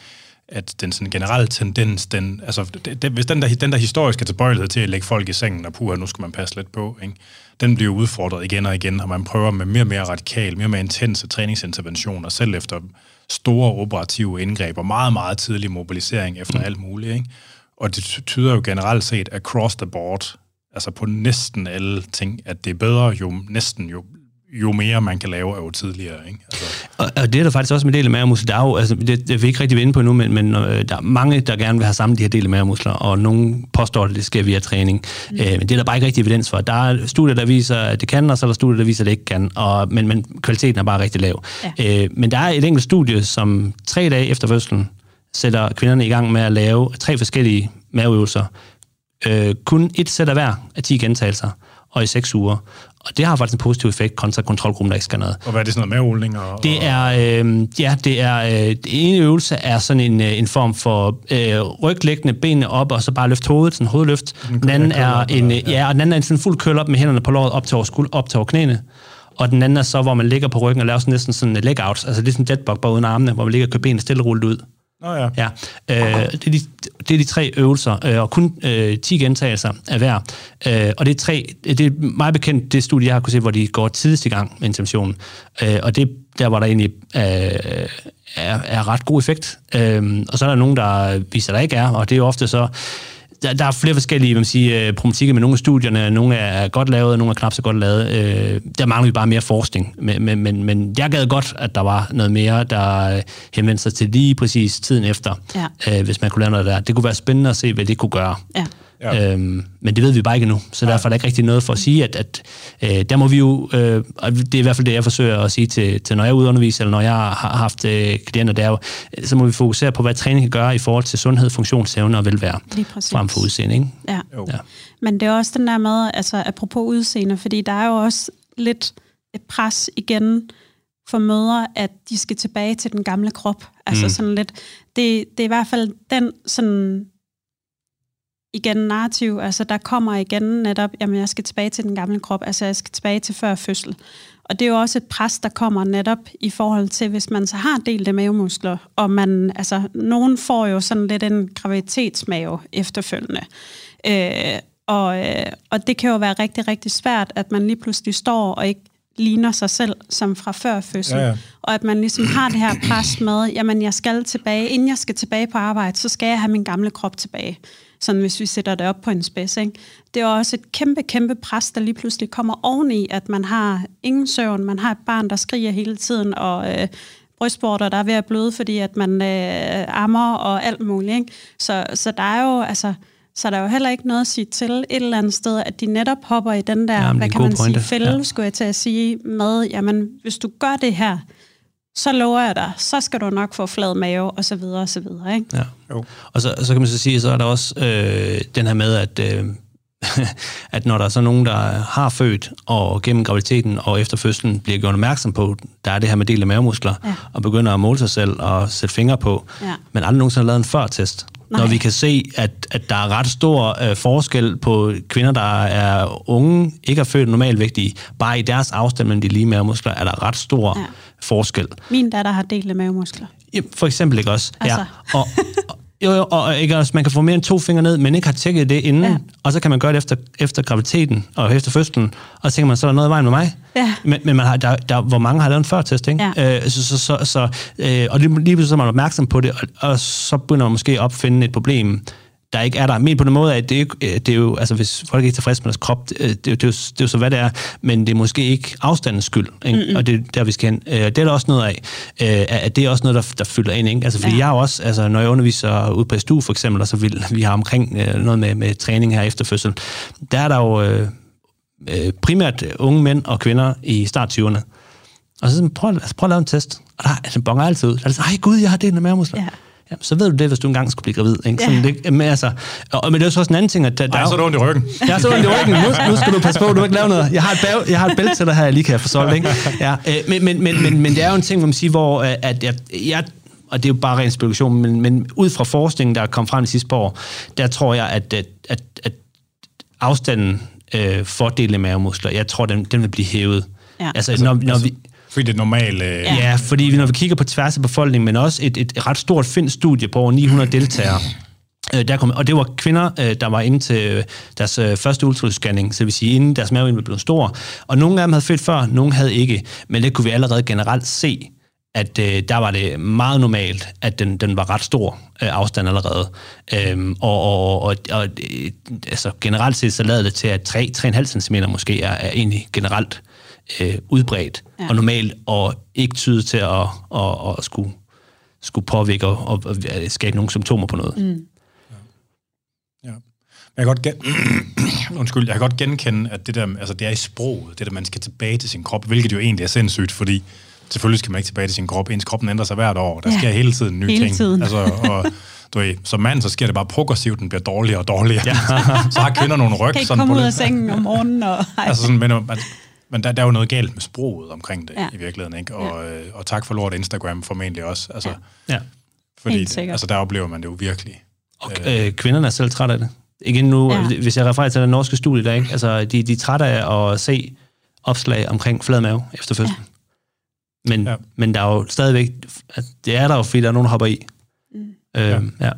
at den sådan generelle tendens, den, altså, det, det, hvis den der, den der historiske tilbøjelighed til at lægge folk i sengen, og puha, nu skal man passe lidt på, ikke? den bliver udfordret igen og igen, og man prøver med mere og mere radikal, mere og mere intense træningsinterventioner, selv efter store operative indgreb og meget, meget tidlig mobilisering efter mm. alt muligt. Ikke? Og det tyder jo generelt set across the board, altså på næsten alle ting, at det er bedre jo næsten jo jo mere man kan lave, jo tidligere. Ikke? Altså. Og, og det er der faktisk også med del af er jo, altså, det, det er vi ikke rigtig ved inde på nu, men, men øh, der er mange, der gerne vil have sammen de her del af mavemuskler, og nogen påstår, at det sker via træning. Mm. Øh, men det er der bare ikke rigtig evidens for. Der er studier, der viser, at det kan, og så er der studier, der viser, at det ikke kan. Og, men, men kvaliteten er bare rigtig lav. Ja. Øh, men der er et enkelt studie, som tre dage efter fødslen sætter kvinderne i gang med at lave tre forskellige maveøvelser. Øh, kun et sæt af hver af 10 gentagelser, og i 6 uger. Og det har faktisk en positiv effekt kontra kontrolgruppen, der ikke skal noget. Og hvad er det sådan noget med Og, det er, øh, ja, det er, øh, det ene øvelse er sådan en, øh, en form for øh, ryglæggende benene op, og så bare løfte hovedet, sådan en hovedløft. Den anden er en, ja. ja, og den anden er en sådan fuld køl op med hænderne på låret op til over, skuld, op til over knæene. Og den anden er så, hvor man ligger på ryggen og laver sådan næsten sådan en leg out, altså en deadbug bare uden armene, hvor man ligger og kører benene stille rullet ud. Oh, ja. ja. Øh, det, er de, det er de tre øvelser, øh, og kun øh, 10 gentagelser af hver. Øh, og det er, tre, det er meget bekendt, det studie, jeg har kunne se, hvor de går tidligst i gang med interventionen. Øh, og det der, var der egentlig øh, er, er ret god effekt. Øh, og så er der nogen, der viser, der ikke er, og det er jo ofte så der, der er flere forskellige man sige, problematikker med nogle af studierne. Nogle er godt lavet, nogle er knap så godt lavet. Øh, der mangler vi bare mere forskning. Men, men, men, men jeg gad godt, at der var noget mere, der henvendte sig til lige præcis tiden efter, ja. øh, hvis man kunne lave noget der. Det kunne være spændende at se, hvad det kunne gøre. Ja. Ja. Øhm, men det ved vi bare ikke nu, så ja. derfor er der ikke rigtig noget for at sige, at, at øh, der må vi jo, øh, og det er i hvert fald det, jeg forsøger at sige til, til når jeg er ude undervise, eller når jeg har haft øh, klienter, der jo, så må vi fokusere på, hvad træning kan gøre i forhold til sundhed, funktionsevne og velvære, frem for udseende. Ikke? Ja. ja, men det er også den der med, altså apropos udseende, fordi der er jo også lidt et pres igen for mødre, at de skal tilbage til den gamle krop. Altså mm. sådan lidt, det, det er i hvert fald den sådan igen narrativ, altså der kommer igen netop, jamen jeg skal tilbage til den gamle krop, altså jeg skal tilbage til før fødsel. Og det er jo også et pres, der kommer netop i forhold til, hvis man så har delte mavemuskler, og man, altså, nogen får jo sådan lidt en graviditetsmave efterfølgende. Øh, og, øh, og det kan jo være rigtig, rigtig svært, at man lige pludselig står og ikke ligner sig selv som fra før fødsel. Ja, ja. Og at man ligesom har det her pres med, jamen jeg skal tilbage, inden jeg skal tilbage på arbejde, så skal jeg have min gamle krop tilbage. Sådan hvis vi sætter det op på en spids. Ikke? Det er også et kæmpe, kæmpe pres, der lige pludselig kommer oveni, at man har ingen søvn, man har et barn, der skriger hele tiden, og øh, brystvorter, der er ved at bløde, fordi at man øh, ammer og alt muligt. Ikke? Så, så der er jo, altså, så der er jo heller ikke noget at sige til et eller andet sted, at de netop hopper i den der, ja, hvad kan man pointe. sige, fælde, ja. skulle jeg til at sige, med, jamen, hvis du gør det her, så lover jeg dig, så skal du nok få flad mave, og så videre, og så videre, ikke? Ja. Jo. Og så, så kan man så sige, så er der også øh, den her med, at, øh, at når der er så nogen, der har født, og gennem graviditeten og efter fødslen bliver gjort opmærksom på, der er det her med del af mavemuskler, ja. og begynder at måle sig selv og sætte fingre på, ja. men aldrig nogensinde har lavet en førtest. Nej. Når vi kan se, at, at der er ret stor øh, forskel på kvinder, der er unge, ikke er født normalvægtige, bare i deres afstand mellem de lige mavemuskler, er der ret stor ja. forskel. Min datter har delte mavemuskler. Ja, for eksempel ikke også. Altså. Ja. Og, [LAUGHS] jo, jo, og ikke også, man kan få mere end to fingre ned, men ikke har tjekket det inden, ja. og så kan man gøre det efter, efter graviditeten og efter fødslen, og så tænker man, så er der noget i vejen med mig. Ja. Men, men man har, der, der, hvor mange har lavet en førtest, ikke? Ja. Øh, så, så, så, så, øh, og lige, lige pludselig er man opmærksom på det, og, og så begynder man måske at opfinde et problem, der ikke er der. Men på den måde, at det, ikke, øh, det er jo, altså hvis folk ikke er tilfredse med deres krop, det, det, det, er jo, det er jo så, hvad det er, men det er måske ikke afstandens skyld, ikke? Mm-hmm. og det er der, vi skal hen. Øh, det er der også noget af, øh, at det er også noget, der, der fylder ind. Ikke? Altså, fordi ja. jeg også, altså, når jeg underviser ude på STU for eksempel, og så vil vi har omkring noget med, med træning her efter fødsel, der er der jo øh, primært unge mænd og kvinder i start 20'erne. Og så prøv, altså, prøv at lave en test. Og der altså, bonger altid ud. Der er sådan, ej gud, jeg har det med mavemuskler. Ja ja, så ved du det, hvis du engang skulle blive gravid. Ikke? Sådan, ja. det, men, altså, og, men det er jo også en anden ting, at der, der Ej, så er du ondt i ryggen. Ja, så er du ondt i ryggen. Nu, nu skal du passe på, du ikke laver noget. Jeg har et, bag, jeg har et bælte til dig her, jeg lige kan få solgt. Ikke? Ja, øh, men, men, men, men, men det er jo en ting, hvor man siger, hvor øh, at jeg, jeg og det er jo bare ren spekulation, men, men ud fra forskningen, der er kommet frem de sidste par år, der tror jeg, at, at, at, at afstanden øh, for dele mavemuskler, jeg tror, den, den vil blive hævet. Ja. Altså, altså, når, når altså, vi, fordi det normale... Ja. ja, fordi når vi kigger på tværs af befolkningen, men også et, et ret stort finsk studie på over 900 deltagere, øh, der kom, og det var kvinder, øh, der var inde til øh, deres første ultralydsscanning, så det vil sige, inden deres mave blev stor. Og nogle af dem havde født før, nogle havde ikke. Men det kunne vi allerede generelt se, at øh, der var det meget normalt, at den, den var ret stor øh, afstand allerede. Øhm, og og, og, og altså, generelt set så lader det til, at 3-3,5 cm måske er, er egentlig generelt øh, udbredt ja. og normalt, og ikke tyde til at, at, at, at skulle, skulle påvirke og, og, og skabe nogle symptomer på noget. Mm. Ja. Jeg kan godt gen... [COUGHS] Undskyld, jeg kan godt genkende, at det der, altså det er i sproget, det der, man skal tilbage til sin krop, hvilket jo egentlig er sindssygt, fordi selvfølgelig skal man ikke tilbage til sin krop. Ens kroppen ændrer sig hvert år. Der ja. sker hele tiden nye hele ting. Tiden. Altså, og, du ved, som mand, så sker det bare progressivt, den bliver dårligere og dårligere. Ja. [LAUGHS] så har kvinder nogle ryg. Kan ikke komme ud af sengen om morgenen. Og, [LAUGHS] altså sådan, men, man, men der, der er jo noget galt med sproget omkring det ja. i virkeligheden, ikke? Og, ja. øh, og tak for lort Instagram formentlig også. Altså, ja. ja. Fordi altså, der oplever man det jo virkelig. Og øh, kvinderne er selv trætte af det. Igen nu, ja. hvis jeg refererer til den norske studie der, ikke? Altså, de, de er trætte af at se opslag omkring flad mave efter fødslen. Ja. Men, ja. men der er jo stadigvæk, det er der jo, fordi der er nogen, der hopper i. Mm. Øh, ja. ja.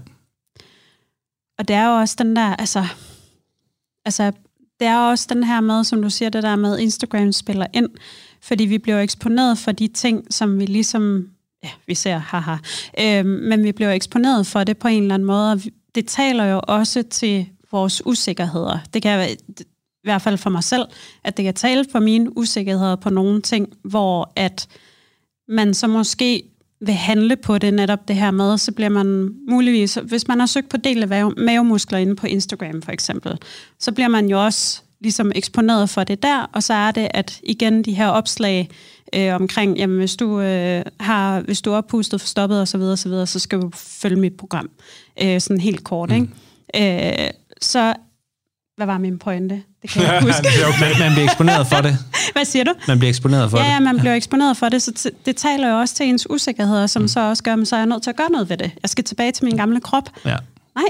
Og det er jo også den der, altså, altså det er også den her med, som du siger, det der med, Instagram spiller ind, fordi vi bliver eksponeret for de ting, som vi ligesom, ja, vi ser, haha, øh, men vi bliver eksponeret for det på en eller anden måde, og det taler jo også til vores usikkerheder. Det kan være, i hvert fald for mig selv, at det kan tale for mine usikkerheder på nogle ting, hvor at man så måske vil handle på det, netop det her med, så bliver man muligvis, hvis man har søgt på del af mavemuskler inde på Instagram for eksempel, så bliver man jo også ligesom eksponeret for det der, og så er det, at igen de her opslag øh, omkring, jamen hvis du øh, har, hvis du er oppustet, forstoppet osv., så, så, videre, så skal du følge mit program. Øh, sådan helt kort, mm. ikke? Øh, så hvad var min pointe? Det kan jeg huske. okay. man bliver eksponeret for det. [LAUGHS] Hvad siger du? Man bliver eksponeret for ja, det. Ja, man bliver eksponeret for det, så det taler jo også til ens usikkerheder, som mm. så også gør, at så er jeg nødt til at gøre noget ved det. Jeg skal tilbage til min gamle krop. Ja. Nej,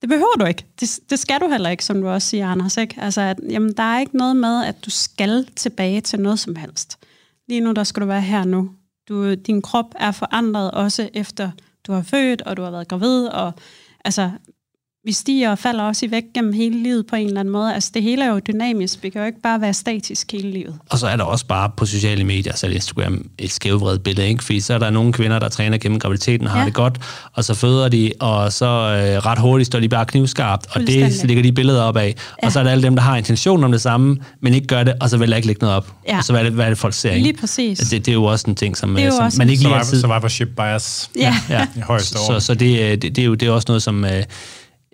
Det behøver du ikke. Det, det skal du heller ikke, som du også siger, Anders. Ikke? Altså, at, jamen, der er ikke noget med, at du skal tilbage til noget som helst. Lige nu, der skal du være her nu. Du, din krop er forandret også efter du har født, og du har været gravid, og altså, vi stiger og falder også i vægt gennem hele livet på en eller anden måde. Altså det hele er jo dynamisk. Vi kan jo ikke bare være statisk hele livet. Og så er der også bare på sociale medier, så Instagram, et skævvredet billede, ikke? Fordi så er der nogle kvinder, der træner gennem graviditeten og har ja. det godt, og så føder de, og så øh, ret hurtigt står de bare knivskarpt, og det så ligger de billeder op af. Ja. Og så er der alle dem, der har intention om det samme, men ikke gør det, og så vil jeg ikke lægge noget op. Ja. Og så hvad er det, hvad er det folk ser, ikke? Lige præcis. Det, det er jo også en ting, som, som også man ikke lige altid... Survivorship bias ja. ja. i højeste Så, så det, øh, det, det, er jo det er også noget, som... Øh,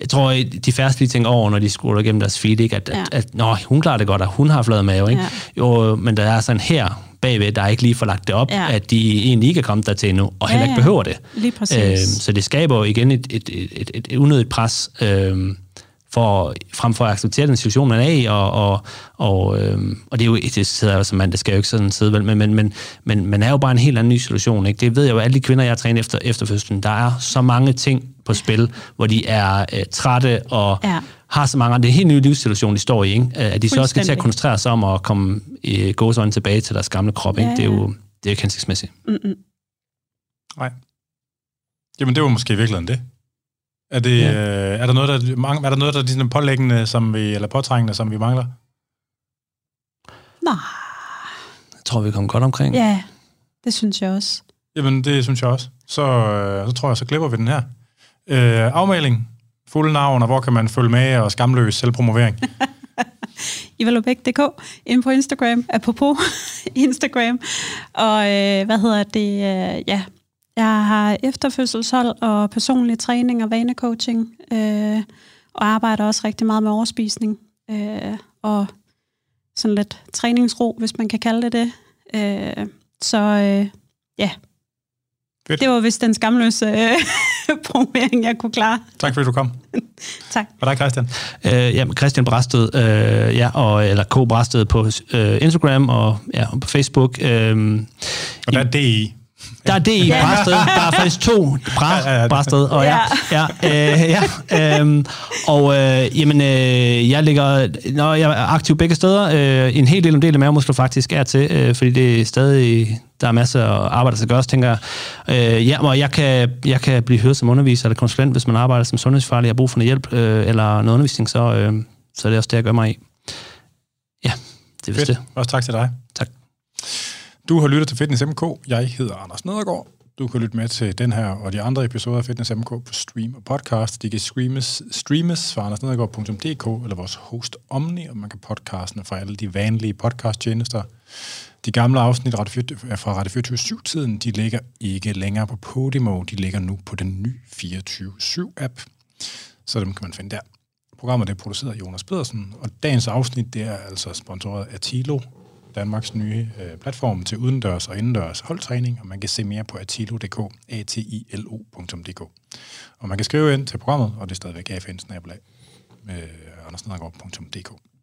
jeg tror, de færreste lige tænker over, når de scroller igennem deres feed, ikke? At, ja. at, at nå, hun klarer det godt, og hun har flad mave. Ikke? Ja. Jo, men der er sådan her bagved, der er ikke lige får lagt det op, ja. at de egentlig ikke er kommet der til endnu, og heller ja, ja. ikke behøver det. Lige præcis. Øhm, så det skaber jo igen et, et, et, et, et unødigt pres, øhm, for, frem for at acceptere den situation, man er i, og, og, og, øhm, og det er jo, det sidder jo som man, det skal jo ikke sådan sidde, men, men, men, men man er jo bare en helt anden ny situation, ikke? Det ved jeg jo, alle de kvinder, jeg har trænet efter, efter fødslen, der er så mange ting på spil, hvor de er øh, trætte og ja. har så mange, det er en helt ny livssituation, de står i, ikke? At de så også skal til at koncentrere sig om at komme i gåsøjne tilbage til deres gamle krop, ikke? Ja, ja. Det er jo det er ikke hensigtsmæssigt. Mm-mm. Nej. Jamen, det var måske virkelig det. Er, det, ja. øh, er der noget, der, er der noget, der er ligesom pålæggende, som vi, eller påtrængende, som vi mangler? Nej. Jeg tror, vi kommer godt omkring. Ja, det synes jeg også. Jamen, det synes jeg også. Så, øh, så tror jeg, så klipper vi den her. Øh, afmelding, fuld navn, og hvor kan man følge med, og skamløs selvpromovering. [LAUGHS] Ivalobæk.dk ind på Instagram, apropos [LAUGHS] Instagram. Og øh, hvad hedder det? Øh, ja, jeg har efterfødselshold og personlig træning og vanecoaching, øh, og arbejder også rigtig meget med overspisning. Øh, og sådan lidt træningsro, hvis man kan kalde det det. Øh, så øh, ja, Fedt. det var vist den skamløse øh, [LAUGHS] promovering, jeg kunne klare. Tak fordi du kom. [LAUGHS] tak. Og dig, Christian? Øh, ja, Christian Brasted, øh, ja, og, eller K. Brasted på øh, Instagram og, ja, og på Facebook. Øh, og der er DI. Der er det i ja. Brasted. Der er faktisk to bra, ja, ja, Brasted. Og ja, ja, øh, ja øh, og øh, jamen, øh, jeg ligger, når jeg er aktiv begge steder, øh, en hel del om del af mavemuskler faktisk er til, øh, fordi det er stadig, der er masser af arbejde, der skal gøres, tænker jeg. Øh, ja, og jeg kan, jeg kan blive hørt som underviser eller konsulent, hvis man arbejder som sundhedsfarlig og har brug for noget hjælp øh, eller noget undervisning, så, øh, så er det også det, jeg gør mig i. Ja, det er vist det. Også tak til dig. Tak. Du har lyttet til Fitness MK. Jeg hedder Anders Nedergaard. Du kan lytte med til den her og de andre episoder af Fitness MK på stream og podcast. De kan streames, streames fra andersnedergaard.dk eller vores host Omni, og man kan podcastene fra alle de vanlige podcasttjenester. De gamle afsnit fra Radio 24-7-tiden, de ligger ikke længere på Podimo, de ligger nu på den nye 24-7-app, så dem kan man finde der. Programmet er produceret af Jonas Pedersen, og dagens afsnit det er altså sponsoreret af Tilo, Danmarks nye øh, platform til udendørs og indendørs holdtræning, og man kan se mere på atilo.dk, atilo.dk. Og man kan skrive ind til programmet, og det er stadigvæk afn-andersnedergaard.dk.